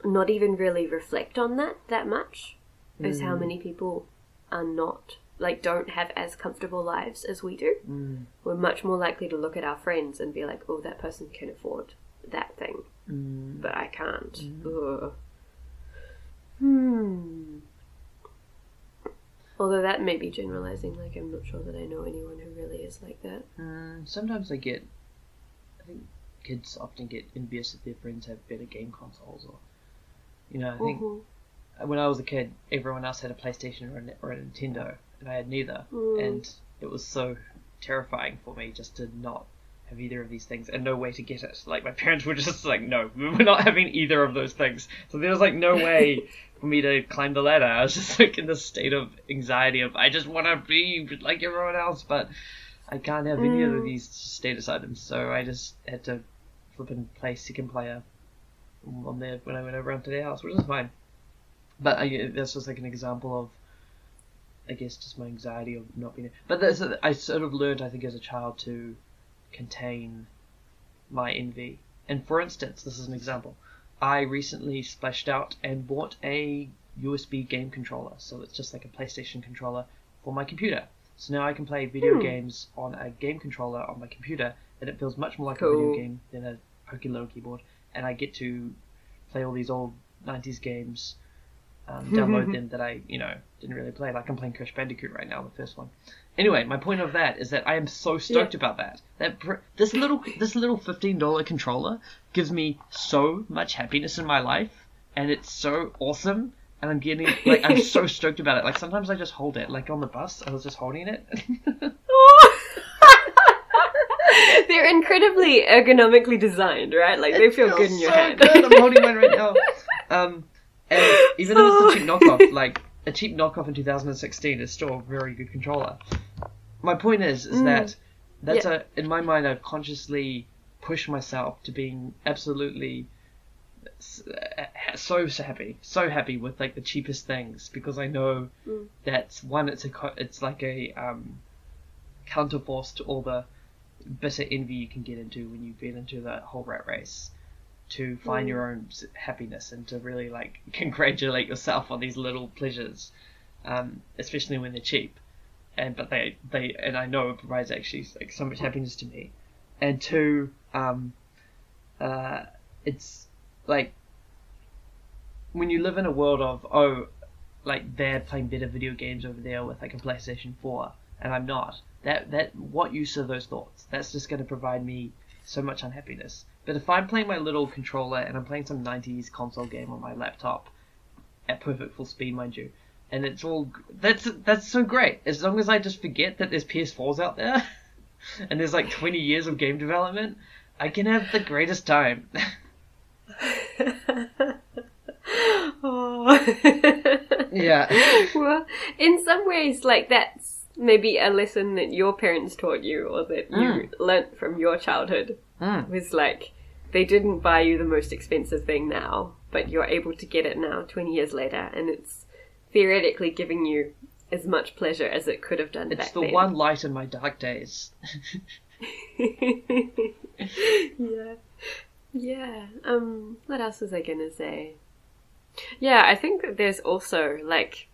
not even really reflect on that that much. Is how mm. many people are not like don't have as comfortable lives as we do. Mm. We're much more likely to look at our friends and be like, "Oh, that person can afford that thing, Mm. but I can't." Ugh. Hmm. Although that may be generalizing. Like, I'm not sure that I know anyone who really is like that. Mm, sometimes I get, I think kids often get envious that their friends have better game consoles, or, you know, I think Mhm. when I was a kid, everyone else had a PlayStation or a, or a Nintendo, and I had neither, Mm. and it was so terrifying for me just to not have either of these things and no way to get it. Like my parents were just like, no, we're not having either of those things. So there was like no way for me to climb the ladder. I was just like in this state of anxiety of I just want to be like everyone else, but I can't have any of Mm. these status items. So I just had to flip and play second player on there when I went over to their house, which is fine. But I, that's just like an example of, I guess, just my anxiety of not being. But that's, I sort of learned, I think, as a child to contain my envy. And for instance, this is an example. I recently splashed out and bought a USB game controller. So it's just like a PlayStation controller for my computer. So now I can play video Hmm. games on a game controller on my computer, and it feels much more like a video game than a pokey little keyboard. And I get to play all these old 90s games, um, download them that I, you know, didn't really play. Like I'm playing Crash Bandicoot right now, the first one. Anyway, my point of that is that I am so stoked about that. That pr- this little this little fifteen dollar controller gives me so much happiness in my life, and it's so awesome. And I'm getting like I'm so stoked about it. Like sometimes I just hold it. Like on the bus, I was just holding it. They're incredibly ergonomically designed, right? Like they feel good in your so hand. good. I'm holding one right now. Um, and even though it's a cheap knockoff, like a cheap knockoff in 2016 is still a very good controller. My point is, is Mm. that that's Yeah. a in my mind I've consciously pushed myself to being absolutely uh, so so happy, so happy with like the cheapest things because I know Mm. that one it's a it's like a um, counterforce to all the bitter envy you can get into when you get into that whole rat race to find Mm. your own happiness and to really like congratulate yourself on these little pleasures, um, especially when they're cheap. And but they they and I know it provides actually like so much happiness to me. And two, um, uh, it's like when you live in a world of oh, like they're playing better video games over there with like a PlayStation Four, and I'm not. That that what use are those thoughts? That's just going to provide me so much unhappiness. But if I'm playing my little controller and I'm playing some 90s console game on my laptop at perfect full speed, mind you, and it's all that's that's so great. As long as I just forget that there's PS4s out there and there's like 20 years of game development, I can have the greatest time. oh. yeah. well, in some ways, like that's maybe a lesson that your parents taught you or that you Mm. learnt from your childhood Mm. was like they didn't buy you the most expensive thing now, but you're able to get it now 20 years later, and it's theoretically giving you as much pleasure as it could have done It's back the then. one light in my dark days. yeah. Yeah. Um, what else was I gonna say? Yeah, I think that there's also, like,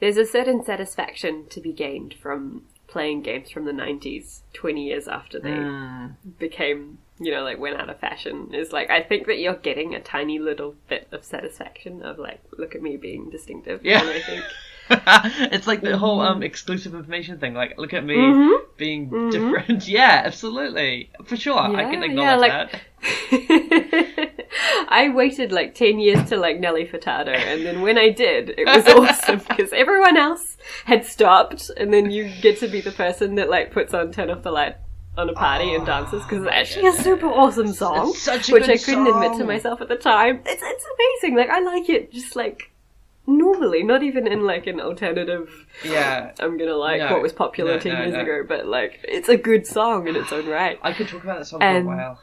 there's a certain satisfaction to be gained from playing games from the 90s 20 years after they Mm. became, you know, like went out of fashion. Is like, I think that you're getting a tiny little bit of satisfaction of, like, look at me being distinctive. Yeah. And I think. it's like the whole um exclusive information thing. Like, look at me Mhm. being Mhm. different. Yeah, absolutely, for sure. I can Yeah, acknowledge yeah, like- that. I waited like 10 years to like Nelly Furtado, and then when I did, it was awesome because everyone else had stopped, and then you get to be the person that like puts on Turn Off the Light on a party and dances because it's actually a super awesome song, It's such a which I couldn't admit to myself at the time. It's, it's amazing. Like, I like it just like normally, not even in like an alternative. Yeah, I'm gonna like No, what was popular no, 10 no, years ago, but like, it's a good song in its own right. I could talk about that song And- for a while.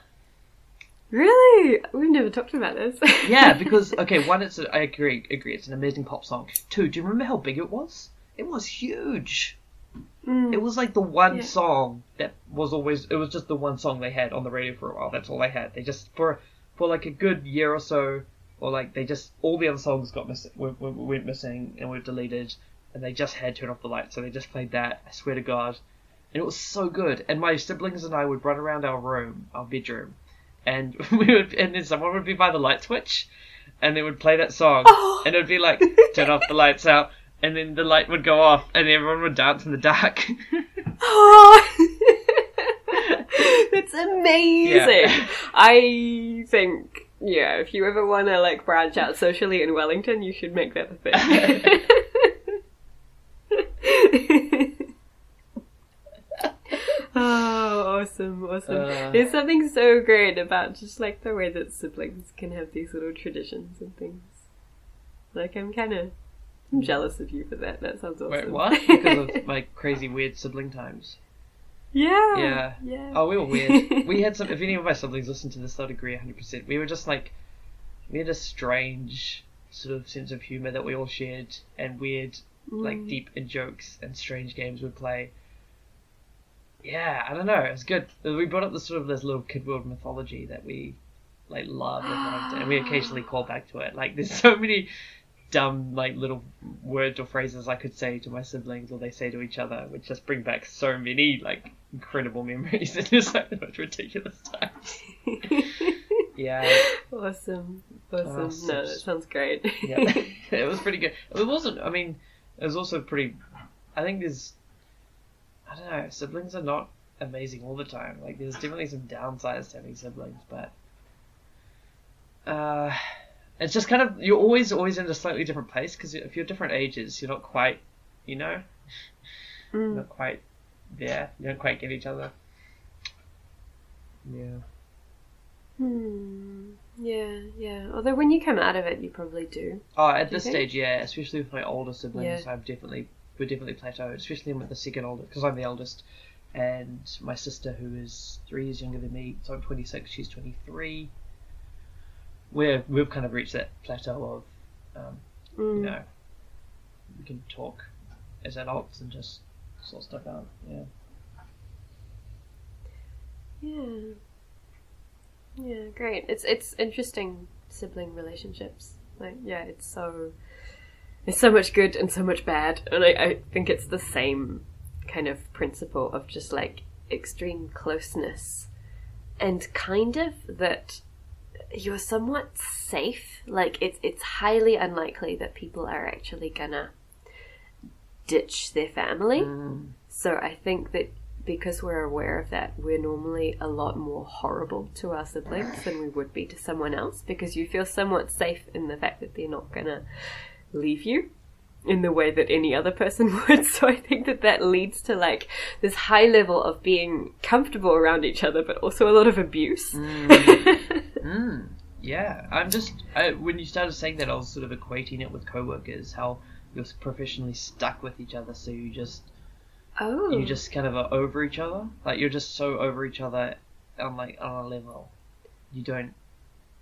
Really? We've never talked about this. Yeah, because okay, one, it's a, I agree, agree, it's an amazing pop song. Two, do you remember how big it was? It was huge. Mm. It was like the one Yeah. song that was always. It was just the one song they had on the radio for a while. That's all they had. They just for for like a good year or so, or like they just all the other songs got miss, went, went, missing and were deleted, and they just had turn off the lights. So they just played that. I swear to God, and it was so good. And my siblings and I would run around our room, our bedroom, and we would, and then someone would be by the light switch, and they would play that song, Oh. and it would be like turn off the lights out. And then the light would go off, and everyone would dance in the dark. Oh, that's amazing. Yeah. I think, yeah, if you ever want to like branch out socially in Wellington, you should make that a thing. oh, awesome, awesome. Uh. There's something so great about just like the way that siblings can have these little traditions and things. Like, I'm kind of. I'm jealous of you for that. That sounds awesome. Wait, what? Because of my crazy weird sibling times. Yeah. Yeah. Yeah. Oh, we were weird. we had some. If any of my siblings listen to this, they'll agree 100%. We were just like, we had a strange sort of sense of humor that we all shared, and weird, like Mm. deep in jokes and strange games we'd play. Yeah, I don't know. It was good. We brought up this sort of this little kid world mythology that we like love and loved, and we occasionally call back to it. Like, there's so many dumb like little words or phrases I could say to my siblings or they say to each other, which just bring back so many like incredible memories and just like the most ridiculous times. Yeah, Awesome. Awesome. Oh, so- no, that sounds great. yeah, it was pretty good. It wasn't. I mean, it was also pretty. I think there's. I don't know. Siblings are not amazing all the time. Like, there's definitely some downsides to having siblings, but. Uh, it's just kind of you're always always in a slightly different place because if you're different ages, you're not quite, you know, Mm. not quite there. You don't quite get each other. Yeah. Hmm. Yeah, yeah. Although when you come out of it, you probably do. Oh, at Do this stage, yeah, especially with my older siblings, Yeah. I've definitely we're definitely plateaued, especially with the second oldest, because I'm the eldest, and my sister who is three years younger than me, so I'm 26, she's 23. We're we've kind of reached that plateau of, um, Mm. you know, we can talk as adults and just sort stuff out. Yeah. Yeah. Yeah, great. It's it's interesting sibling relationships. Like, yeah, it's so it's so much good and so much bad, and I, I think it's the same kind of principle of just like extreme closeness, and kind of that you're somewhat safe. Like, it's it's highly unlikely that people are actually gonna ditch their family. Mm. So I think that because we're aware of that, we're normally a lot more horrible to our siblings than we would be to someone else because you feel somewhat safe in the fact that they're not to leave you in the way that any other person would. So I think that that leads to like this high level of being comfortable around each other, but also a lot of abuse. Mm. Yeah, I'm just I, when you started saying that, I was sort of equating it with coworkers, how you're professionally stuck with each other, so you just oh. you just kind of are over each other. Like you're just so over each other on like on a level. You don't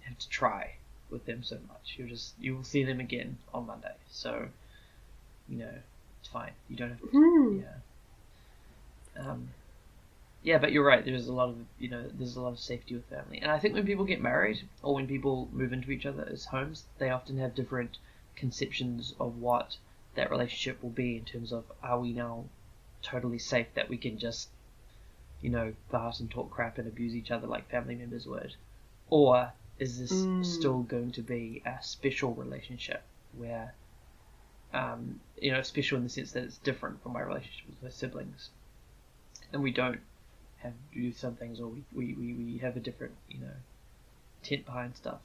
have to try with them so much. You'll just you will see them again on Monday. So you know, it's fine. You don't have to Hmm. yeah. Um yeah, but you're right. There's a lot of you know, there's a lot of safety with family, and I think when people get married or when people move into each other's homes, they often have different conceptions of what that relationship will be in terms of are we now totally safe that we can just you know fart and talk crap and abuse each other like family members would, or is this Mm. still going to be a special relationship where um, you know, special in the sense that it's different from my relationship with my siblings, and we don't have do some things, or we, we, we, we have a different, you know, tent behind stuff.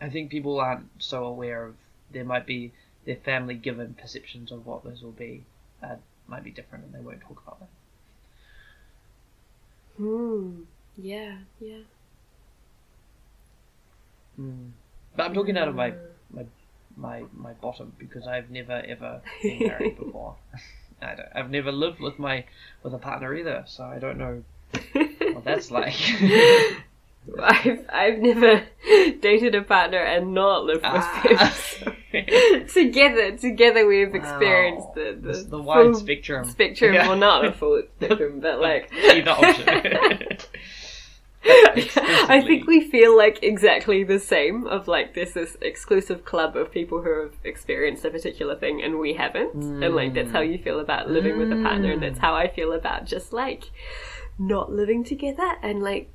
I think people aren't so aware of there might be their family given perceptions of what those will be uh, might be different, and they won't talk about that. Hmm. Yeah, yeah. Mm. But I'm talking out of my my my my bottom because I've never ever been married before. I I've never lived with my with a partner either, so I don't know what that's like. I've I've never dated a partner and not lived with Ah. them. together, together we've experienced the the, It's the wide spectrum. spectrum. Yeah. Well, not a full spectrum, but like Either option. I think we feel like exactly the same. Of like there's this exclusive club of people who have experienced a particular thing and we haven't, and like that's how you feel about living with a partner, and that's how I feel about just like not living together and like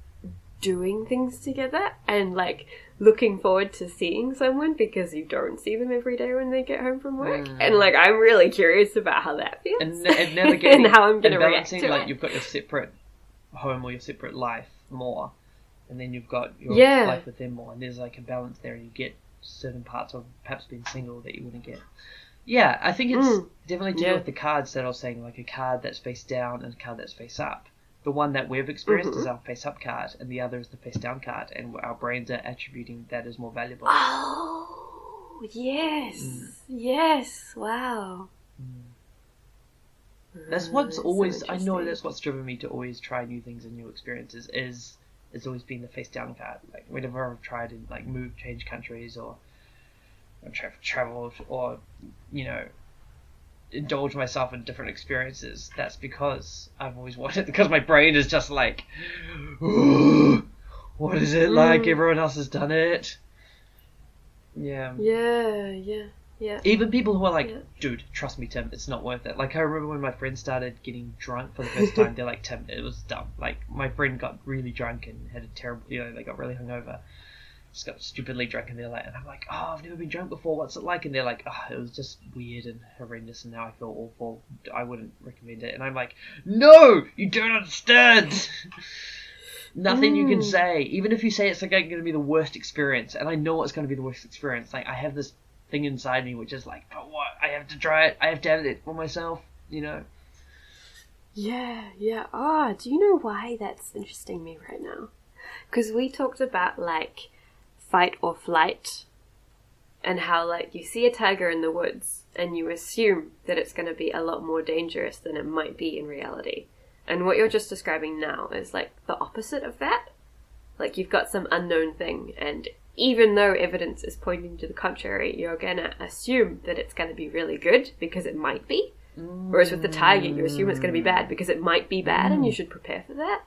doing things together and like looking forward to seeing someone because you don't see them every day when they get home from work. Mm. And like I'm really curious about how that feels and, and navigating and how I'm going to react to like it. you've got your separate home or your separate life more, and then you've got your Yeah. life with them more, and there's like a balance there, and you get certain parts of perhaps being single that you wouldn't get. Yeah, I think it's Mm. definitely to do Yeah. with the cards that I was saying, like a card that's face down and a card that's face up. The one that we've experienced Mm-hmm. is our face up card, and the other is the face down card, and our brains are attributing that as more valuable. Oh, yes. Mm. Yes. Wow. That's Ah, what's always I know that's what's driven me to always try new things and new experiences is it's always been the face down card. Like whenever I've tried to like move, change countries or, or tra- traveled or you know indulge myself in different experiences. That's because I've always wanted because my brain is just like, what is it like? Mm. Everyone else has done it. Yeah. Yeah, yeah, yeah. Even people who are like, Yeah. dude, trust me, Tim, it's not worth it. Like I remember when my friend started getting drunk for the first time, they're like, Tim, it was dumb. Like my friend got really drunk and had a terrible, you know, they got really hungover. Just got stupidly drunk and they're like, and I'm like, oh, I've never been drunk before. What's it like? And they're like, oh, it was just weird and horrendous, and now I feel awful. I wouldn't recommend it. And I'm like, no, you don't understand. Nothing you can Mm. say, even if you say it's like going to be the worst experience, and I know it's going to be the worst experience. Like I have this thing inside me which is like, but what? I have to try it. I have to have it for myself. You know. Yeah, yeah. Ah, do you know why that's interesting me right now? Because we talked about like fight or flight and how like you see a tiger in the woods and you assume that it's going to be a lot more dangerous than it might be in reality. And what you're just describing now is like the opposite of that. Like you've got some unknown thing and even though evidence is pointing to the contrary, you're going to assume that it's going to be really good because it might be. Whereas with the tiger, you assume it's going to be bad because it might be bad, and you mm. should prepare for that.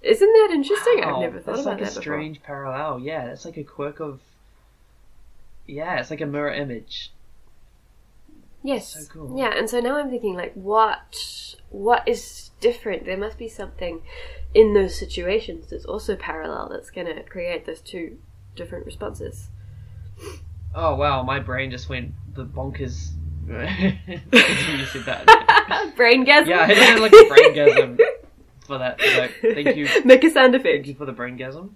Isn't that interesting? I've never thought that's about like a that before. strange parallel. Yeah, that's like a quirk of. Yeah, it's like a mirror image. Yes. So cool. Yeah, and so now I'm thinking, like, what what is different? There must be something in those situations that's also parallel that's going to create those two different responses. Oh wow, my brain just went the bonkers. you said that. Braingasm. Yeah, I did like a braingasm for that. So thank you, Make a sound thank effect. you for the braingasm.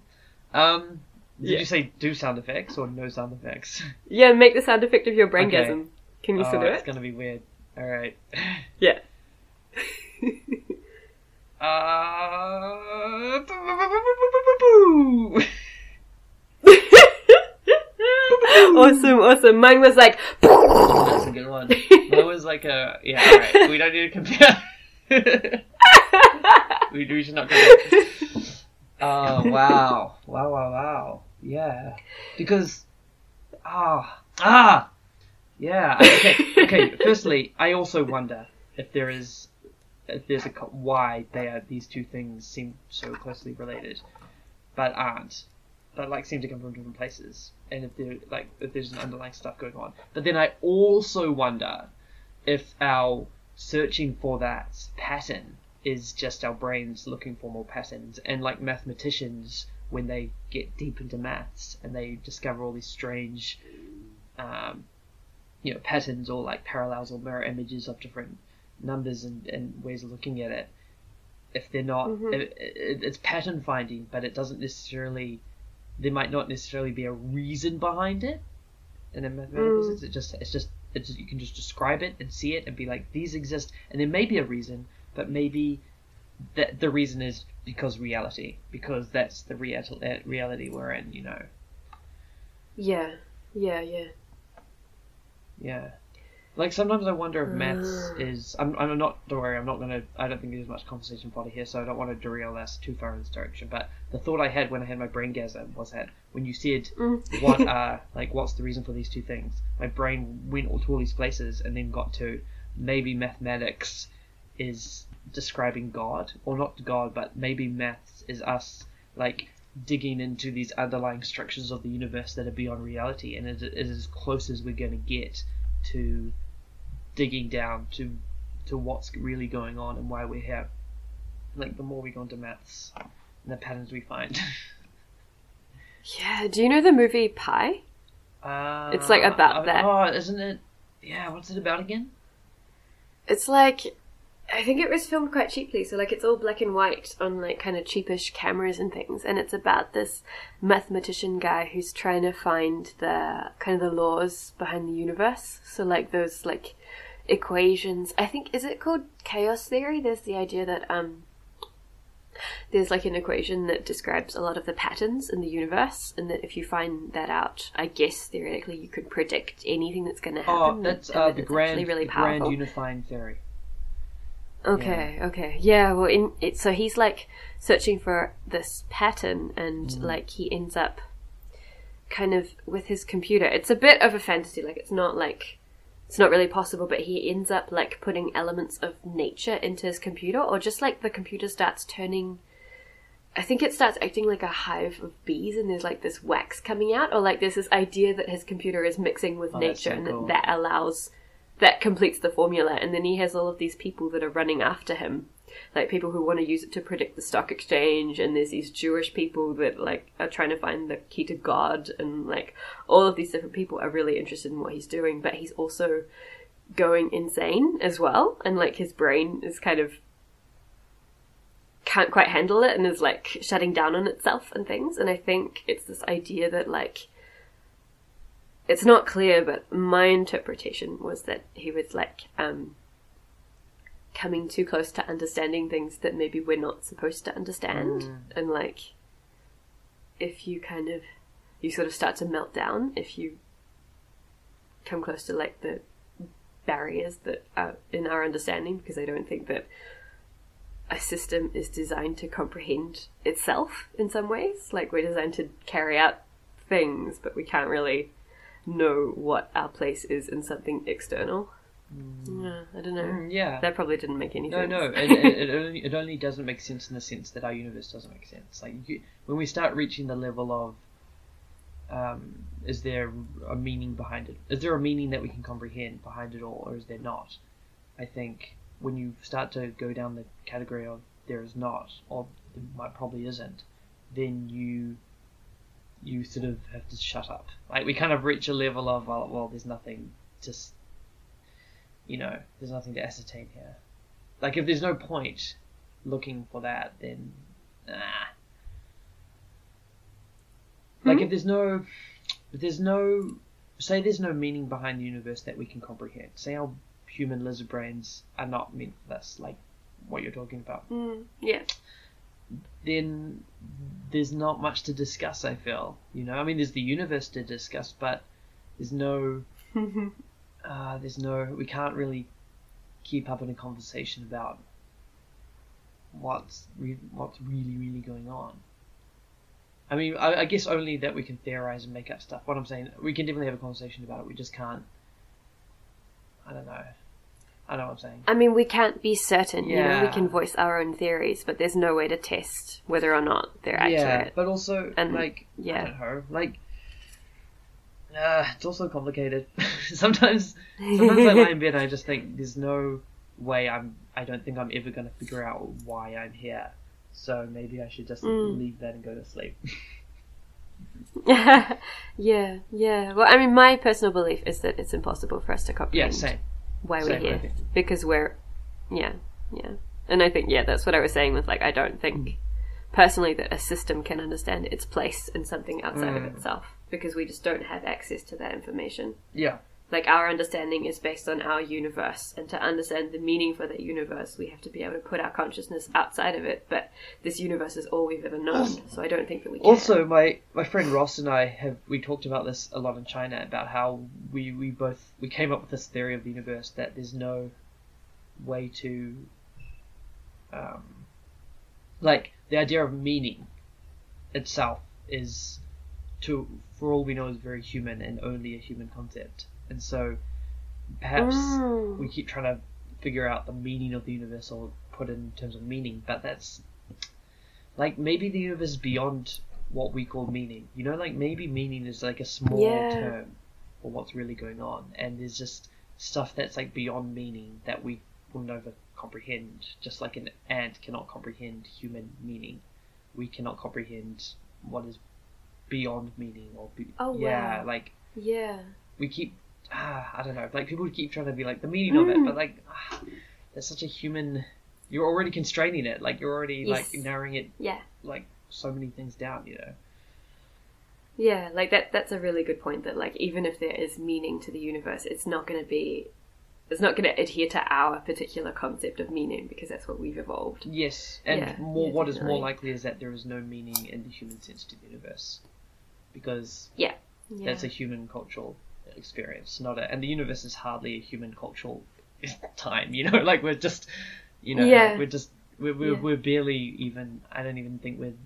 Um, did Yeah. you say do sound effects or no sound effects? Yeah, make the sound effect of your brain gasm. Can you oh, still do it's it? gonna be weird. All right. Yeah. Uh, awesome, awesome. Mine was like, That's a good one. That was like a yeah. All right, we don't need to compare. we, we should not compare. Oh wow, wow, wow, wow. Yeah, because ah ah yeah. Okay, okay. Firstly, I also wonder if there is if there's a why they are these two things seem so closely related, but aren't. But like seem to come from different places, and if there like if there's an underlying stuff going on. But then I also wonder if our searching for that pattern is just our brains looking for more patterns, and like mathematicians when they get deep into maths and they discover all these strange, um, you know, patterns or like parallels or mirror images of different numbers and, and ways of looking at it. If they're not, Mhm. it, it, it's pattern finding, but it doesn't necessarily. There might not necessarily be a reason behind it. In a mathematical Mm. sense, it just it's just it's you can just describe it and see it and be like these exist, and there may be a reason, but maybe that the reason is because reality, because that's the real, uh, reality we're in. You know, yeah, yeah, yeah. Yeah. Like sometimes I wonder if maths is. I'm. I'm not. Don't worry. I'm not gonna. I don't think there's much conversation fodder here, so I don't want to derail us too far in this direction. But the thought I had when I had my brain gasm was that when you said Mm. what are like what's the reason for these two things, my brain went all to all these places and then got to maybe mathematics is describing God, or not God, but maybe maths is us like digging into these underlying structures of the universe that are beyond reality, and it it is as close as we're going to get to digging down to to what's really going on and why we're here. Like the more we go into maths and the patterns we find. Yeah, do you know the movie Pi? uh, It's, like, about uh, that. Oh, isn't it? Yeah, what's it about again? It's like I think it was filmed quite cheaply, so like it's all black and white on like kind of cheapish cameras and things, and it's about this mathematician guy who's trying to find the kind of the laws behind the universe. So like those like equations. I think is it called chaos theory? There's the idea that um there's like an equation that describes a lot of the patterns in the universe, and that if you find that out, I guess theoretically you could predict anything that's going to happen. Oh, that's uh, the grand, really the grand unifying theory. Okay, okay. Yeah, well in it so he's like searching for this pattern and Mm. like he ends up kind of with his computer. It's a bit of a fantasy, like it's not like it's not really possible, but he ends up like putting elements of nature into his computer or just like the computer starts turning I think it starts acting like a hive of bees, and there's like this wax coming out, or like there's this idea that his computer is mixing with Oh, nature, so and cool. that that allows that completes the formula. And then he has all of these people that are running after him, like people who want to use it to predict the stock exchange, and there's these Jewish people that like are trying to find the key to God, and like all of these different people are really interested in what he's doing, but he's also going insane as well, and like his brain is kind of can't quite handle it and is like shutting down on itself and things. And I think it's this idea that like it's not clear, but my interpretation was that he was like um coming too close to understanding things that maybe we're not supposed to understand mm. and like if you kind of you sort of start to melt down if you come close to like the barriers that are in our understanding because I don't think that a system is designed to comprehend itself in some ways. Like we're designed to carry out things, but we can't really know what our place is in something external. Yeah, I don't know. Mm, yeah. That probably didn't make any No, sense. no, it, it, it, only, it only doesn't make sense in the sense that our universe doesn't make sense. Like you, when we start reaching the level of, um, is there a meaning behind it? Is there a meaning that we can comprehend behind it all, or is there not? I think when you start to go down the category of there is not, or there might probably isn't, then you you sort of have to shut up. Like we kind of reach a level of well, well there's nothing, just you know, there's nothing to ascertain here. Like if there's no point looking for that, then nah. Like Hmm? if there's no, if there's no, say there's no meaning behind the universe that we can comprehend. Say our human lizard brains are not meant for this, like what you're talking about. Mm, yeah. Then there's not much to discuss. I feel, you know, I mean, there's the universe to discuss, but there's no uh, there's no we can't really keep up in a conversation about what's re- what's really really going on. I mean, I, I guess only that we can theorize and make up stuff. What I'm saying, we can definitely have a conversation about it. We just can't. I don't know. I know what I'm saying. I mean, we can't be certain. You know, we can voice our own theories, but there's no way to test whether or not they're accurate. Yeah, but also And- like yeah. I don't know, like. Uh, it's also complicated. sometimes, sometimes I lie in bed and I just think there's no way I'm. I don't think I'm ever going to figure out why I'm here. So maybe I should just Mm. leave that and go to sleep. yeah, yeah. Well, I mean, my personal belief is that it's impossible for us to yeah, comprehend same. why same, we're here because we're, yeah, yeah. And I think yeah, that's what I was saying with like I don't think Mm. personally that a system can understand its place in something outside of Mm. itself because we just don't have access to that information. Yeah, Like our understanding is based on our universe, and to understand the meaning for that universe, we have to be able to put our consciousness outside of it. But this universe is all we've ever known, so I don't think that we can. Also, my my friend Ross and I have we talked about this a lot in China about how we we both we came up with this theory of the universe that there's no way to um like the idea of meaning itself is to for all we know is very human and only a human concept and so perhaps Mm. we keep trying to figure out the meaning of the universe or put it in terms of meaning but that's like maybe the universe is beyond what we call meaning. You know, like maybe meaning is like a small Yeah. term for what's really going on, and there's just stuff that's like beyond meaning that we will never comprehend. Just like an ant cannot comprehend human meaning, we cannot comprehend what is beyond meaning or be- Oh, yeah, wow. like Yeah. we keep ah, I don't know, like people keep trying to be like the meaning of it, Mm. but like ah, that's such a human. You're already constraining it, like you're already Yes. like narrowing it Yeah. like so many things down, you know. Yeah, like that that's a really good point that like even if there is meaning to the universe, it's not going to be it's not going to adhere to our particular concept of meaning because that's what we've evolved. Yes, and Yeah, more yeah, what is more likely is that there is no meaning in the human sense to the universe, because Yeah. that's a human cultural experience, not a. And the universe is hardly a human cultural time, you know. Like we're just, you know, Yeah. we're just we're we're, Yeah. we're barely even. I don't even think we're.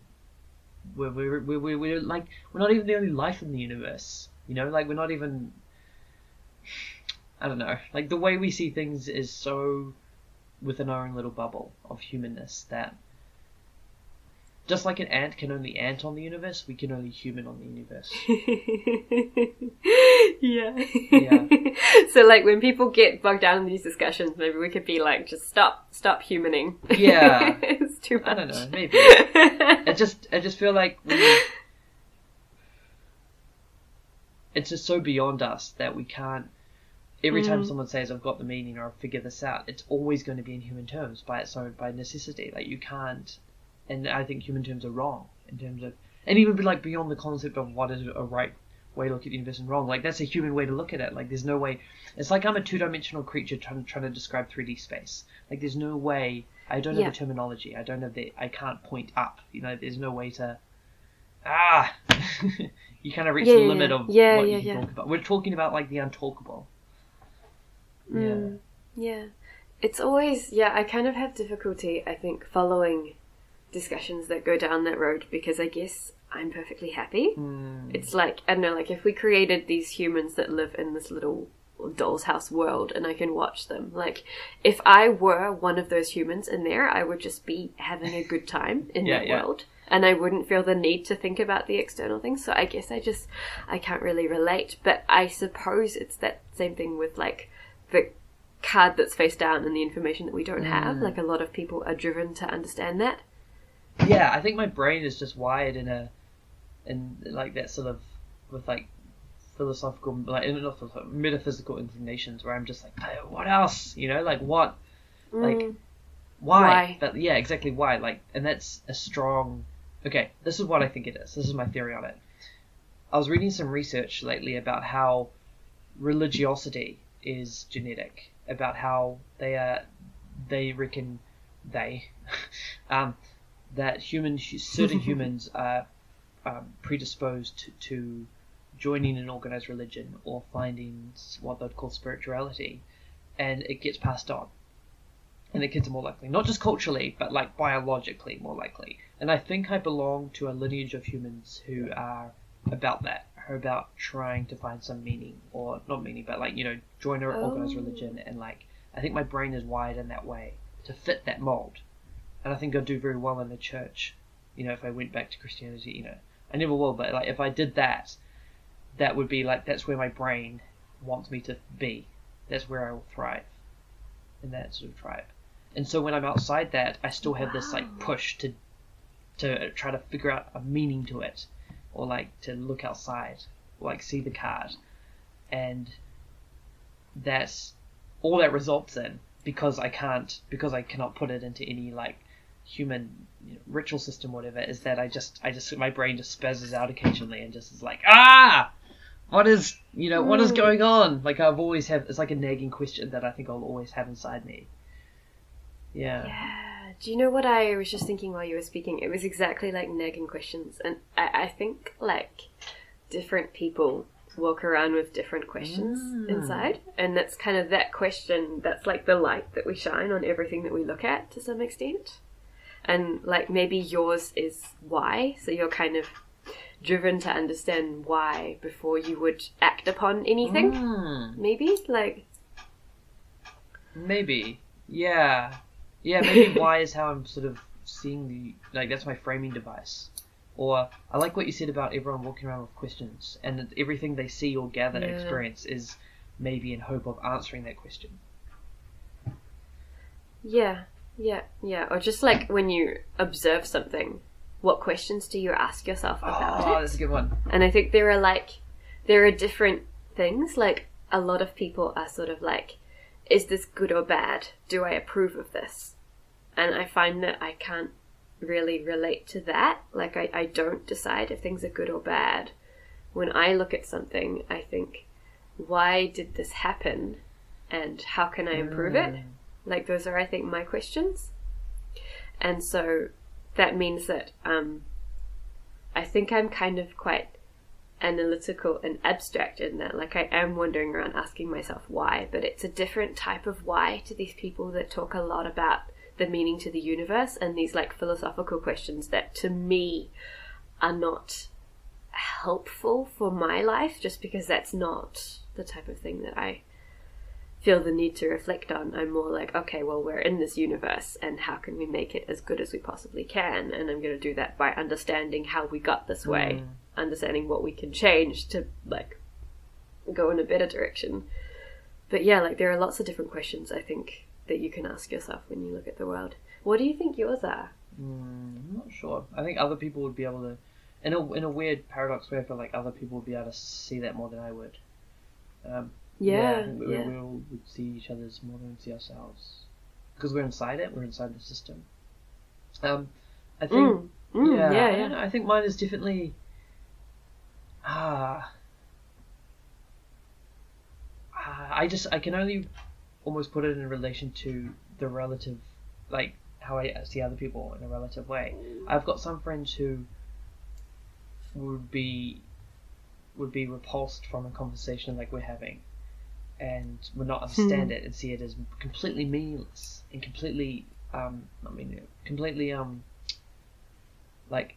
We're, we're, we're, we're, we're like we're not even the only life in the universe you know like we're not even I don't know like the way we see things is so within our own little bubble of humanness that Just like an ant can only ant on the universe, we can only human on the universe. yeah. Yeah. so like when people get bogged down in these discussions, maybe we could be like, just stop, stop humaning. Yeah. it's too much. I don't know, maybe. I just I just feel like we it's just so beyond us that we can't every time Mm. someone says I've got the meaning or I've figured this out, it's always going to be in human terms by its own by necessity. Like you can't and I think human terms are wrong in terms of and even be like beyond the concept of what is a right way to look at the universe and wrong. Like that's a human way to look at it. Like there's no way it's like I'm a two dimensional creature trying trying to describe three D space. Like there's no way I don't have Yeah. the terminology. I don't have the I can't point up. You know, there's no way to Ah you kind of reach Yeah, the yeah, limit of Yeah, what yeah, you can yeah. talk about. We're talking about like the untalkable. Mm, yeah. It's always, yeah, I kind of have difficulty, I think, following discussions that go down that road because I guess I'm perfectly happy. Mm. It's like, I don't know, like if we created these humans that live in this little doll's house world and I can watch them, like if I were one of those humans in there, I would just be having a good time in Yeah, that yeah. world. And I wouldn't feel the need to think about the external things. So I guess I just, I can't really relate. But I suppose it's that same thing with like the card that's face down and the information that we don't have. Mm. Like a lot of people are driven to understand that. Yeah, I think my brain is just wired in a in like that sort of with like philosophical like not philosophical, metaphysical inclinations where I'm just like "Hey, what else you know like what like Mm. why? Why? But yeah, exactly why. Like, and that's a strong. Okay, this is what I think it is. This is my theory on it. I was reading some research lately about how religiosity is genetic. About how they are, they reckon they, um, that human certain humans are um, predisposed to, to joining an organized religion or finding what they'd call spirituality, and it gets passed on and the kids are more likely, not just culturally, but like biologically more likely. And I think I belong to a lineage of humans who are about that, who are about trying to find some meaning, or not meaning, but like you know, join an organized Oh. religion, and like I think my brain is wired in that way to fit that mold, and I think I'd do very well in the church. You know, if I went back to Christianity, you know, I never will, but like if I did that, that would be like that's where my brain wants me to be. That's where I will thrive, in that sort of tribe. And so when I'm outside that, I still have this like push to to try to figure out a meaning to it, or like to look outside, or like see the card, and that's all that results in because I can't because I cannot put it into any like human you know, ritual system whatever is that I just I just my brain just spazzes out occasionally and just is like ah what is you know what is Mm. going on like I've always have it's like a nagging question that I think I'll always have inside me yeah Yeah. Do you know what I was just thinking while you were speaking? It was exactly like nagging questions, and I, I think like different people walk around with different questions Mm. inside, and that's kind of that question. That's like the light that we shine on everything that we look at to some extent, and like maybe yours is why. So you're kind of driven to understand why before you would act upon anything. Mm, Maybe like maybe yeah yeah maybe why is how I'm sort of seeing the like that's my framing device or I like what you said about everyone walking around with questions and that everything they see or gather Yeah. experience is maybe in hope of answering that question Yeah, yeah, yeah. Or just like when you observe something, what questions do you ask yourself about oh it? that's a good one And I think there are like, there are different things. Like, a lot of people are sort of like, is this good or bad? Do I approve of this? And I find that I can't really relate to that. Like, I, I don't decide if things are good or bad. When I look at something, I think, why did this happen? And how can I improve it? Mm. Like those are, I think, my questions. And so that means that um, I think I'm kind of quite analytical and abstract in that. Like I am wandering around asking myself why, but it's a different type of why to these people that talk a lot about the meaning to the universe and these like philosophical questions that to me are not helpful for my life just because that's not the type of thing that I feel the need to reflect on. I'm more like, okay, well, we're in this universe, and how can we make it as good as we possibly can? And I'm going to do that by understanding how we got this way, understanding what we can change to like go in a better direction. But yeah, like there are lots of different questions I think that you can ask yourself when you look at the world. What do you think yours are? Mm, I'm not sure. I think other people would be able to, in a in a weird paradox way, I feel like other people would be able to see that more than I would. Um, Yeah, we, yeah. we all would see each other's more than we see ourselves because we're inside it. We're inside the system. Um, I think. Mm, mm, yeah, yeah, I, yeah. don't know, I think mine is definitely. Ah. ah, I just I can only almost put it in relation to the relative, like how I see other people in a relative way. I've got some friends who would be would be repulsed from a conversation like we're having, and would not understand it and see it as completely meaningless and completely um I mean completely um like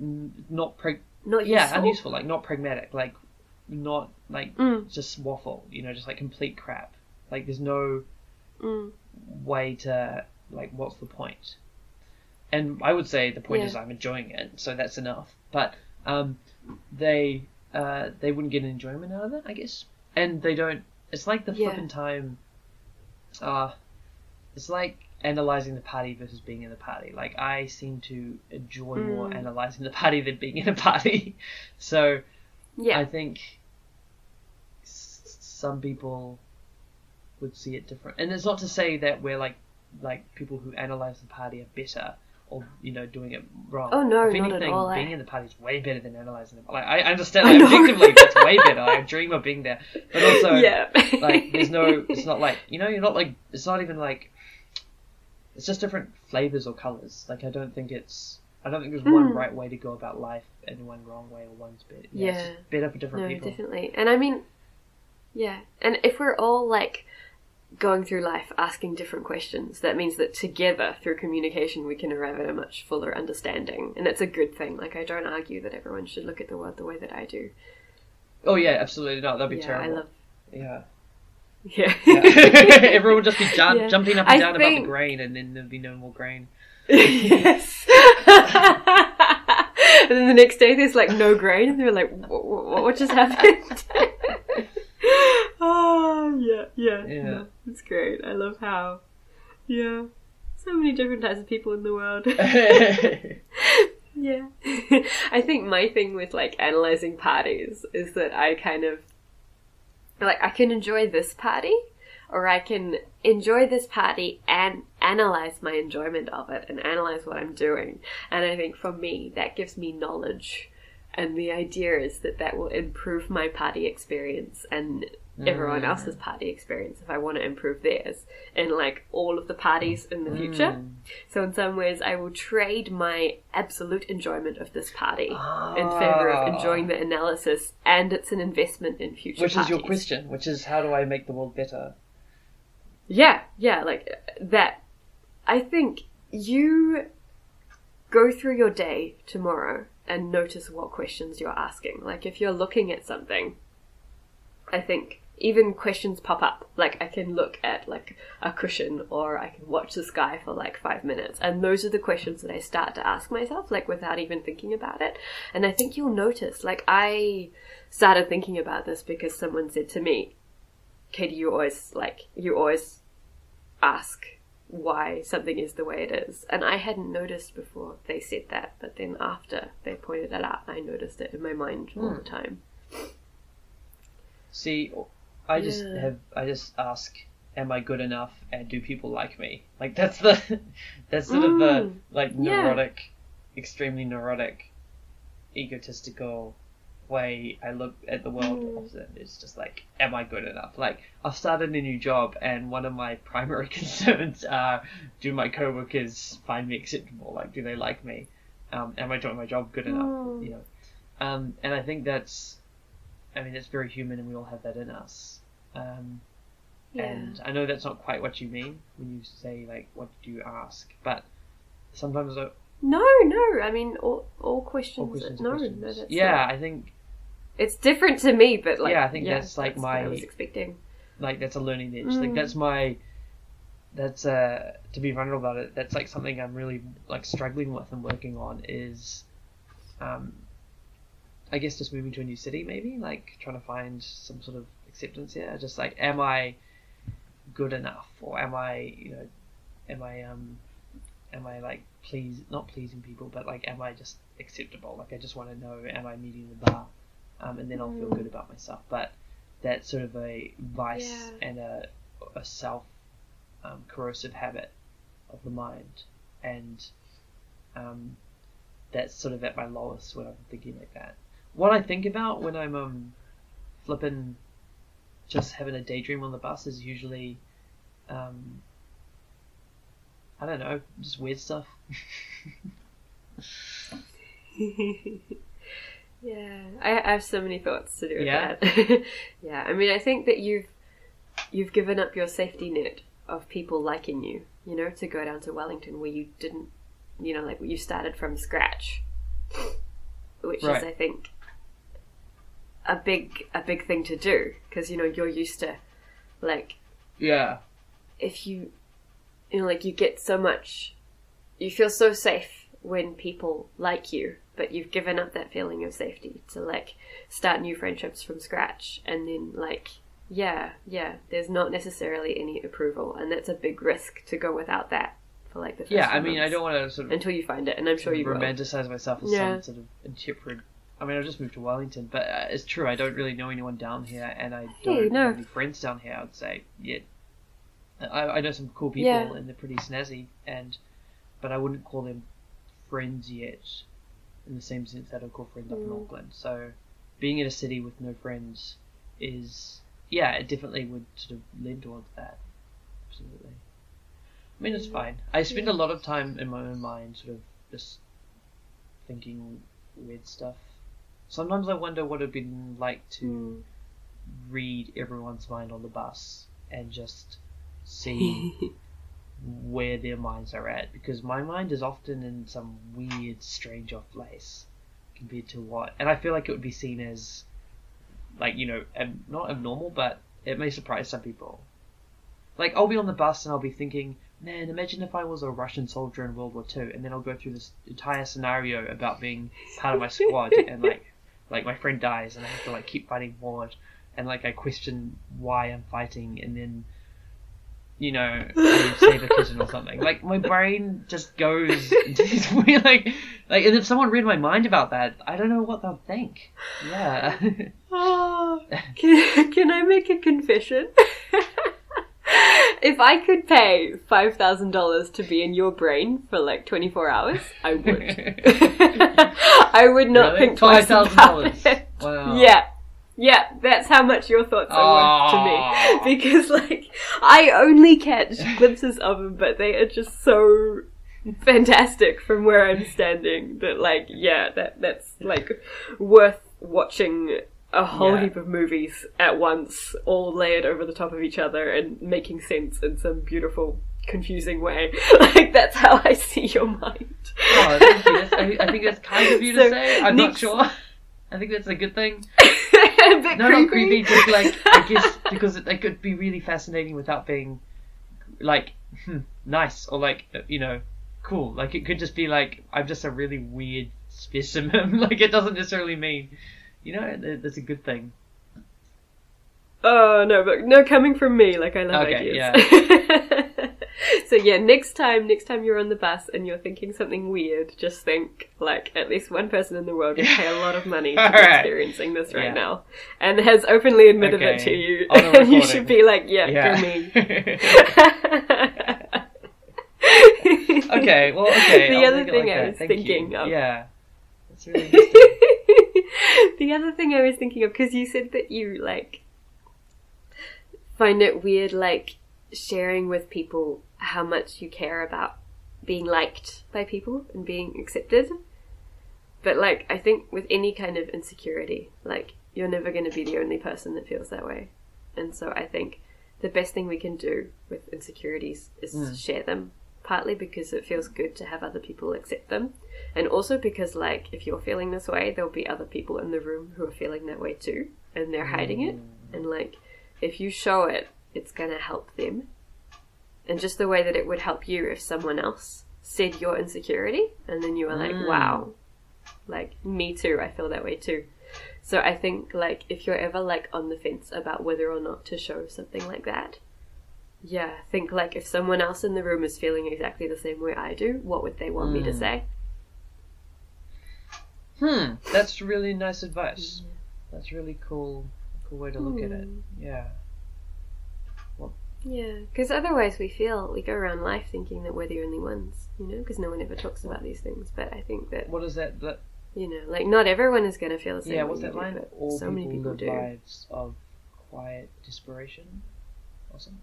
n- not prag- Not yeah useful. unuseful like not pragmatic like not like Mm, just waffle you know just like complete crap like there's no mm, way to like what's the point? and i would say the point Yeah. is i'm enjoying it so that's enough but um they uh they wouldn't get enjoyment out of it i guess and they don't it's like the Yeah. flipping time uh it's like analyzing the party versus being in the party like i seem to enjoy more Mm. analyzing the party than being in a party so yeah. I think s- some people would see it different, and it's not to say that we're like like people who analyze the party are better or you know doing it wrong. Oh, no, if not at all, being in the party is way better than analyzing it. Like I understand I that know. objectively, that's way better. I dream of being there, but also yeah. like there's no. It's not like you know you're not like it's not even like. It's just different flavors or colors. Like I don't think it's. I don't think there's one Mm. right way to go about life and one wrong way or one's better. Yeah, Yeah. better for different No, people. definitely. And I mean, yeah. And if we're all like going through life asking different questions, that means that together through communication we can arrive at a much fuller understanding. And that's a good thing. Like, I don't argue that everyone should look at the world the way that I do. Oh yeah, absolutely not. That'd be yeah, terrible. I love. Yeah. Yeah. yeah. Everyone would just be jump, Yeah. jumping up and down about the grain, and then there'd be no more grain. yes. and then the next day there's like no grain, and they're like, what just happened? Oh, yeah, yeah. Yeah. No, it's great. I love how, yeah, so many different types of people in the world. yeah. I think my thing with like analyzing parties is that I kind of, like, I can enjoy this party or I can enjoy this party and analyze my enjoyment of it and analyze what I'm doing. And I think for me, that gives me knowledge. And the idea is that that will improve my party experience and everyone Mm. else's party experience if I want to improve theirs in like all of the parties in the future. Mm. So in some ways, I will trade my absolute enjoyment of this party in favor of enjoying the analysis, and it's an investment in future. Ah. Which is your question, which is how do I make the world better? Yeah, yeah, like that. I think you go through your day tomorrow and notice what questions you're asking. Like if you're looking at something, I think even questions pop up. Like I can look at like a cushion or I can watch the sky for like five minutes. And those are the questions that I start to ask myself, like without even thinking about it. And I think you'll notice, like I started thinking about this because someone said to me, Katie, you always like you always ask why something is the way it is. And I hadn't noticed before they said that, but then after they pointed it out, I noticed it in my mind all the time. See, I just Yeah. have I just ask, am I good enough, and do people like me? Like that's the that's sort of the Mm. like Yeah. neurotic, extremely neurotic, egotistical way I look at the world Mm. often. It's just like, am I good enough? Like I've started a new job, and one of my primary concerns are, do my coworkers find me acceptable? Like, do they like me? Um, am I doing my job good enough? Mm. You know, um, and I think that's, I mean, it's very human, and we all have that in us. Um, Yeah. and I know that's not quite what you mean when you say like, what do you ask? But sometimes I- No, no. I mean, all, all questions. all questions, are no, questions. no, that's yeah, not- I think it's different to me, but like, Yeah, I think that's, like, what my- I was expecting. like that's a learning edge. Like Mm. that's my that's uh to be vulnerable about it. That's like something I'm really like struggling with and working on is, um, I guess just moving to a new city maybe like trying to find some sort of acceptance here. Just like am I good enough or am I you know am I um am I like please not pleasing people but like am I just acceptable like I just want to know am I meeting the bar um, and then I'll feel Mm. good about myself but that's sort of a vice Yeah. and a, a self um, corrosive habit of the mind and um, that's sort of at my lowest when I'm thinking like that what I think about when I'm um flipping just having a daydream on the bus is usually um, I don't know, just weird stuff. yeah, I, I have so many thoughts to do with Yeah? that. yeah, I mean, I think that you've you've given up your safety net of people liking you. You know, to go down to Wellington where you didn't, you know, like you started from scratch, which Right. is, I think, a big a big thing to do because you know you're used to, like, yeah. if you you know like you get so much you feel so safe when people like you but you've given up that feeling of safety to like start new friendships from scratch and then like yeah yeah there's not necessarily any approval and that's a big risk to go without that for like the first Yeah, I mean, I don't want to sort of until you find it and i'm sure you will romanticize myself as Yeah. some sort of interpret. I mean, I just moved to Wellington, but uh, it's true. I don't really know anyone down here, and I don't Hey, no. have any friends down here. I would say yet. I, I know some cool people, Yeah. and they're pretty snazzy, and but I wouldn't call them friends yet, in the same sense that I call friends up in Mm. Auckland. So, being in a city with no friends is yeah, it definitely would sort of lean towards that. Absolutely. I mean, it's fine. I spend a lot of time in my own mind, sort of just thinking weird stuff. Sometimes I wonder what it'd been like to Mm. read everyone's mind on the bus and just see where their minds are at because my mind is often in some weird, strange off place compared to what, and I feel like it would be seen as like you know ab- not abnormal, but it may surprise some people. Like I'll be on the bus and I'll be thinking, man, imagine if I was a Russian soldier in World War Two, and then I'll go through this entire scenario about being part of my squad, and like like my friend dies, and I have to like keep fighting forward, and like I question why I'm fighting, and then you know save a kitten or something. Like my brain just goes into these weird like like, and if someone read my mind about that, I don't know what they'll think. Yeah. Oh, can, can I make a confession? if I could pay five thousand dollars to be in your brain for like twenty four hours, I would. I would not Really? think twice about $5,000? it. Wow. Yeah, yeah, that's how much your thoughts are worth to me. Because like I only catch glimpses of them, but they are just so fantastic from where I'm standing. That like, yeah, that that's like worth watching a whole Yeah. heap of movies at once, all layered over the top of each other and making sense in some beautiful, confusing way. like that's how I see your mind. Oh, thank you. I, I think that's kind of you to So, say. I'm not sure. I think that's a good thing. a bit No, creepy. not creepy. Just like I guess because it, it could be really fascinating without being like hmm, nice or like uh, you know cool. Like it could just be like I'm just a really weird specimen. like it doesn't necessarily mean you know that's a good thing. Oh no, but no, coming from me, like I love Okay, ideas. so yeah, next time, next time you're on the bus and you're thinking something weird, just think like at least one person in the world would pay a lot of money to be experiencing this right Yeah. now, and has openly admitted it to you, and you should be like, yeah, Yeah. go me. okay. Well. Okay. The I'll other thing like I was thinking you. of- Yeah. That's really the other thing I was thinking of because you said that you like find it weird, like sharing with people how much you care about being liked by people and being accepted. But like, I think with any kind of insecurity, like you're never going to be the only person that feels that way, and so I think the best thing we can do with insecurities is Mm. share them. Partly because it feels good to have other people accept them, and also because like if you're feeling this way there'll be other people in the room who are feeling that way too and they're hiding it and like if you show it, it's going to help them. And just the way that it would help you if someone else said your insecurity and then you were like, Mm. wow, like me too, I feel that way too. So I think like if you're ever like on the fence about whether or not to show something like that, yeah, think like if someone else in the room is feeling exactly the same way I do, what would they want me to Mm. say? Hmm, that's really nice advice. That's really cool, cool way to look at it. Hmm. Yeah. Yeah, because otherwise we feel we go around life thinking that we're the only ones, you know, because no one ever talks about these things. But I think that What is that? that you know, like not everyone is going to feel the same. yeah, what's that line? but All so people, many people live do. lives of quiet desperation, or something.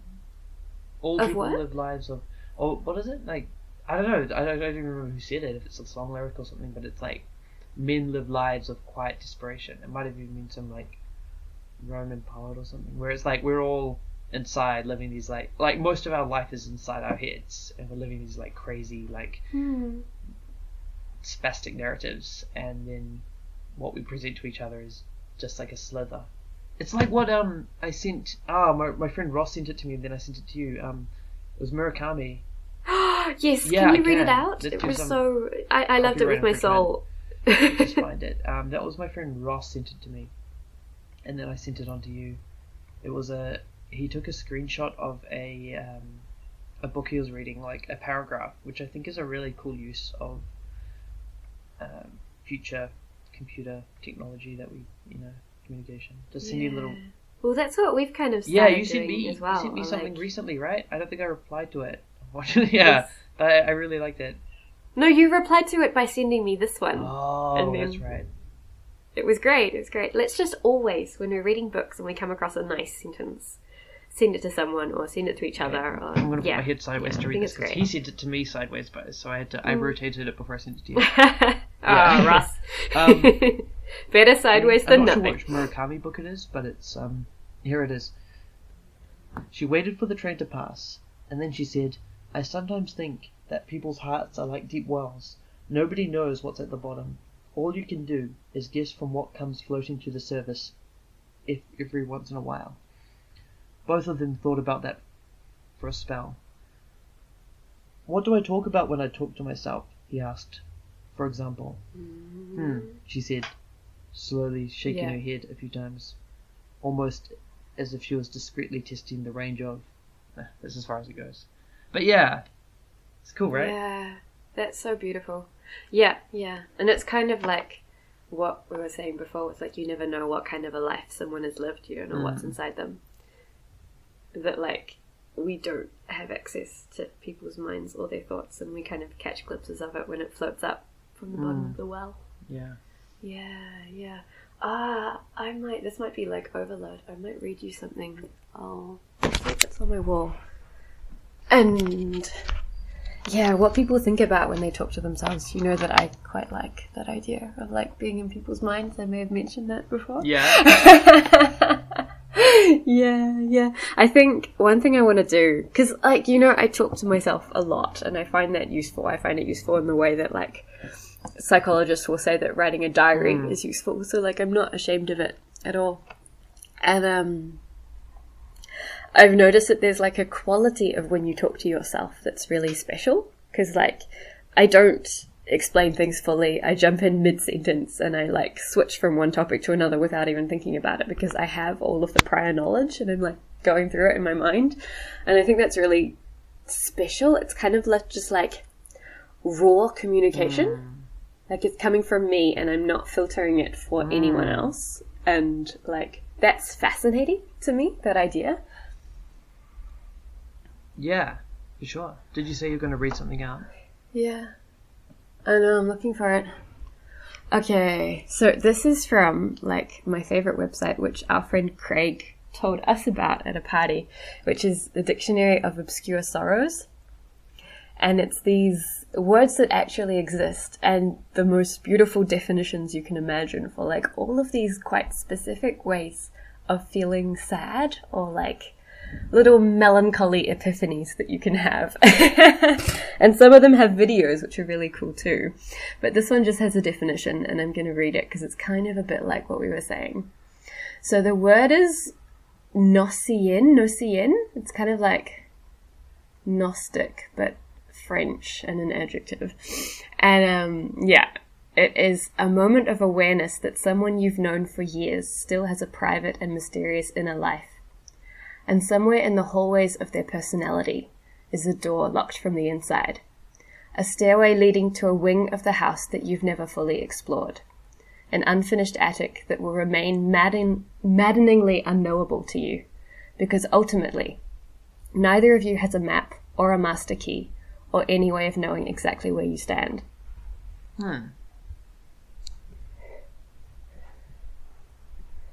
All Of people what? live lives of. Oh, what is it? Like, I don't know. I don't, I don't even remember who said it. If it's a song lyric or something, but it's like, men live lives of quiet desperation. It might have even been some like Roman poet or something, where it's like we're all inside living these like like most of our life is inside our heads, and we're living these like crazy like Hmm. spastic narratives, and then what we present to each other is just like a slither. It's like what um I sent. Ah, my my friend Ross sent it to me, and then I sent it to you. Um, it was Murakami. yes, Yeah, can you read it out? Let's it was so. I, I loved it with my soul. Just find it. Um, that was my friend Ross sent it to me, and then I sent it on to you. It was a he took a screenshot of a um, a book he was reading, like a paragraph, which I think is a really cool use of um, future computer technology that we you know communication. Just send you a little. Well, that's what we've kind of Yeah, you sent me as well. you sent me something like- recently, right? I don't think I replied to it. yeah, but I, I really liked it. No, you replied to it by sending me this one. Oh, And that's right. It was great. It was great. Let's just always, when we're reading books and we come across a nice sentence, send it to someone or send it to each other. Or, I'm gonna put yeah. my head sideways Yeah, to read this because he sent it to me sideways, but so I had to I Mm. rotated it before I sent it to you. Ah, Yeah. Ross. Um, Better sideways I'm than not nothing. sure which Murakami book it is, but it's um here it is. She waited for the train to pass, and then she said, "I sometimes think that people's hearts are like deep wells. Nobody knows what's at the bottom. All you can do is guess from what comes floating to the surface, if every once in a while." Both of them thought about that for a spell. What do I talk about when I talk to myself? he asked. For example. Hmm, she said, slowly shaking Yeah. her head a few times, almost as if she was discreetly testing the range of. Eh, that's as far as it goes. But yeah, it's cool, right? Yeah, that's so beautiful. Yeah, yeah. And it's kind of like what we were saying before. It's like you never know what kind of a life someone has lived. You don't know what's Mm. inside them. That, like, we don't have access to people's minds or their thoughts, and we kind of catch glimpses of it when it floats up from the bottom Mm. of the well. Yeah. Yeah, yeah. Ah, I might. This might be like overload. I might read you something. I'll see if it's on my wall. And yeah, what people think about when they talk to themselves. You know that I quite like that idea of like being in people's minds. I may have mentioned that before. Yeah. yeah, yeah. I think one thing I want to do, because, like, you know, I talk to myself a lot and I find that useful. I find it useful in the way that, like, psychologists will say that writing a diary Mm. is useful. So, like, I'm not ashamed of it at all. And, um, I've noticed that there's, like, a quality of when you talk to yourself that's really special. Because, like, I don't explain things fully. I jump in mid sentence and I like switch from one topic to another without even thinking about it because I have all of the prior knowledge and I'm like going through it in my mind. And I think that's really special. It's kind of like just like raw communication. Mm. Like it's coming from me and I'm not filtering it for anyone mm. else. And like that's fascinating to me, that idea. Yeah, for sure. Did you say you're going to read something out? Yeah. I know, I'm looking for it. Okay, so this is from like my favorite website, which our friend Craig told us about at a party, which is the Dictionary of Obscure Sorrows. And it's these words that actually exist and the most beautiful definitions you can imagine for like all of these quite specific ways of feeling sad or like little melancholy epiphanies that you can have. and some of them have videos, which are really cool too. But this one just has a definition, and I'm going to read it because it's kind of a bit like what we were saying. So the word is Gnossienne, Gnossienne. It's kind of like Gnostic, but French and an adjective. And um, yeah, it is a moment of awareness that someone you've known for years still has a private and mysterious inner life. And somewhere in the hallways of their personality is a door locked from the inside. A stairway leading to a wing of the house that you've never fully explored. An unfinished attic that will remain madden- maddeningly unknowable to you. Because ultimately, neither of you has a map or a master key or any way of knowing exactly where you stand.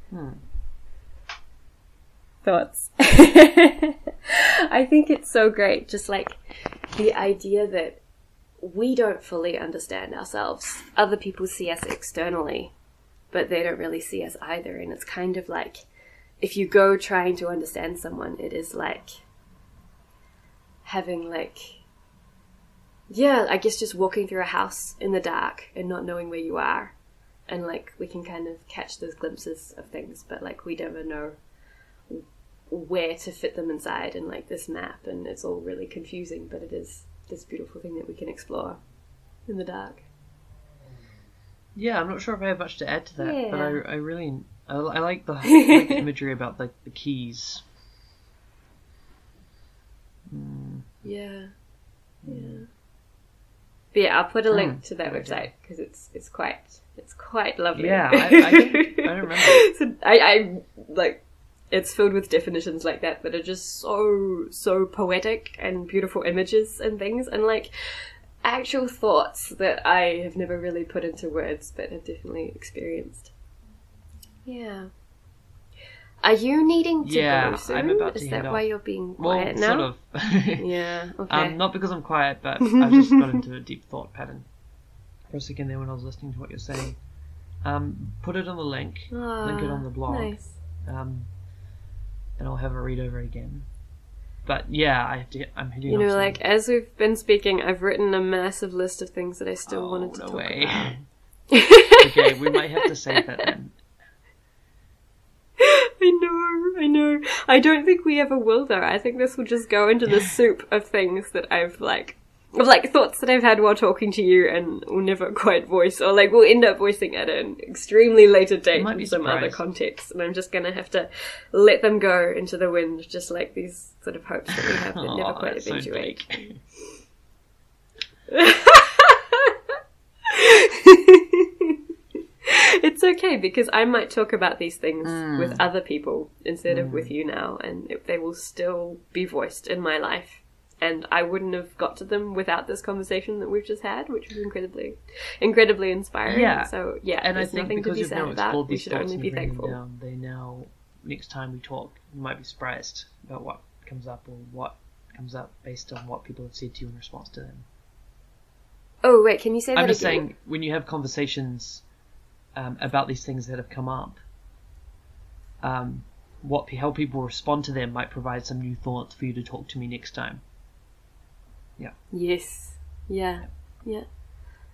Hmm. Thoughts? I think it's so great, just like the idea that we don't fully understand ourselves. Other people see us externally, but they don't really see us either. And it's kind of like if you go trying to understand someone, it is like having like yeah, I guess just walking through a house in the dark and not knowing where you are. And like we can kind of catch those glimpses of things, but like we never know where to fit them inside and like this map and it's all really confusing, but it is this beautiful thing that we can explore in the dark. Yeah, I'm not sure if I have much to add to that, but I, I really I, I like the, like the imagery about like the keys. Yeah. Yeah. But yeah, I'll put a link Mm, to that website because it's it's quite it's quite lovely. Yeah, I- I don't- I don't remember. so I, I like it's filled with definitions like that that are just so so poetic and beautiful images and things and like actual thoughts that I have never really put into words but have definitely experienced. Yeah. Are you needing to Yeah, go soon? I'm about to Is head that off. why you're being Well, quiet now? sort of. Yeah. Okay. Um, not because I'm quiet, but I just got into a deep thought pattern for a second there when I was listening to what you're saying. Um, put it on the link, link it on the Ah, blog, Nice. um, and I'll have a read over again. But yeah, I have to. Get, I'm heading. You know, like as we've been speaking, I've written a massive list of things that I still Oh, wanted to no talk way. about. okay, we might have to save that then. I know, I know. I don't think we ever will though. I think this will just go into the soup of things that I've like of like thoughts that I've had while talking to you and will never quite voice or like will end up voicing at an extremely later date in some other context. And I'm just gonna have to let them go into the wind, just like these sort of hopes that we have that never quite eventuate. it's okay because I might talk about these things Hmm. with other people instead of with you now, and it, they will still be voiced in my life. And I wouldn't have got to them without this conversation that we've just had, which was incredibly, incredibly inspiring. Yeah. So yeah, and I think nothing to because be you've sad now about. We should only be you've written them thankful. down, they now next time we talk, you might be surprised about what comes up or what comes up based on what people have said to you in response to them. Oh wait, can you say that I'm just again? saying when you have conversations um, about these things that have come up, um, what how people respond to them might provide some new thoughts for you to talk to me next time. Yes. Yeah. Yeah.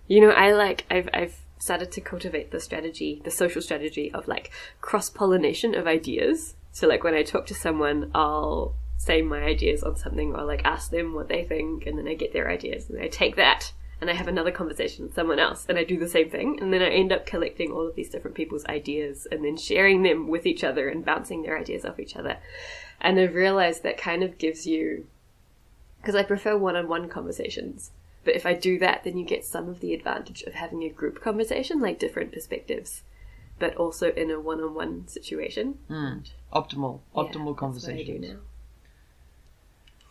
You know, I like I've I've started to cultivate the strategy, the social strategy of like cross pollination of ideas. So like when I talk to someone, I'll say my ideas on something or like ask them what they think and then I get their ideas and I take that and I have another conversation with someone else and I do the same thing and then I end up collecting all of these different people's ideas and then sharing them with each other and bouncing their ideas off each other. And I've realized that kind of gives you because I prefer one-on-one conversations. But if I do that, then you get some of the advantage of having a group conversation, like different perspectives, but also in a one-on-one situation. Mm. Optimal, Yeah, optimal that's what I do now.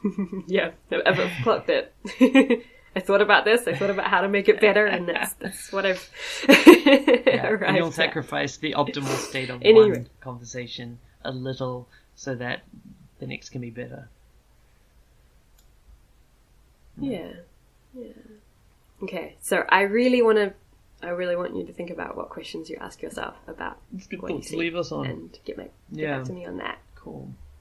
yeah, I've, I've clocked it. I thought about this. I thought about how to make it better, and that's that's what I've Yeah, arrived and you'll at. sacrifice the optimal state of Anyway. one conversation a little so that the next can be better. Yeah. Yeah. Okay, so I really want to. I really want you to think about what questions you ask yourself about It's good what you to see leave us on. and get, my, get Yeah. back to me on that. Cool.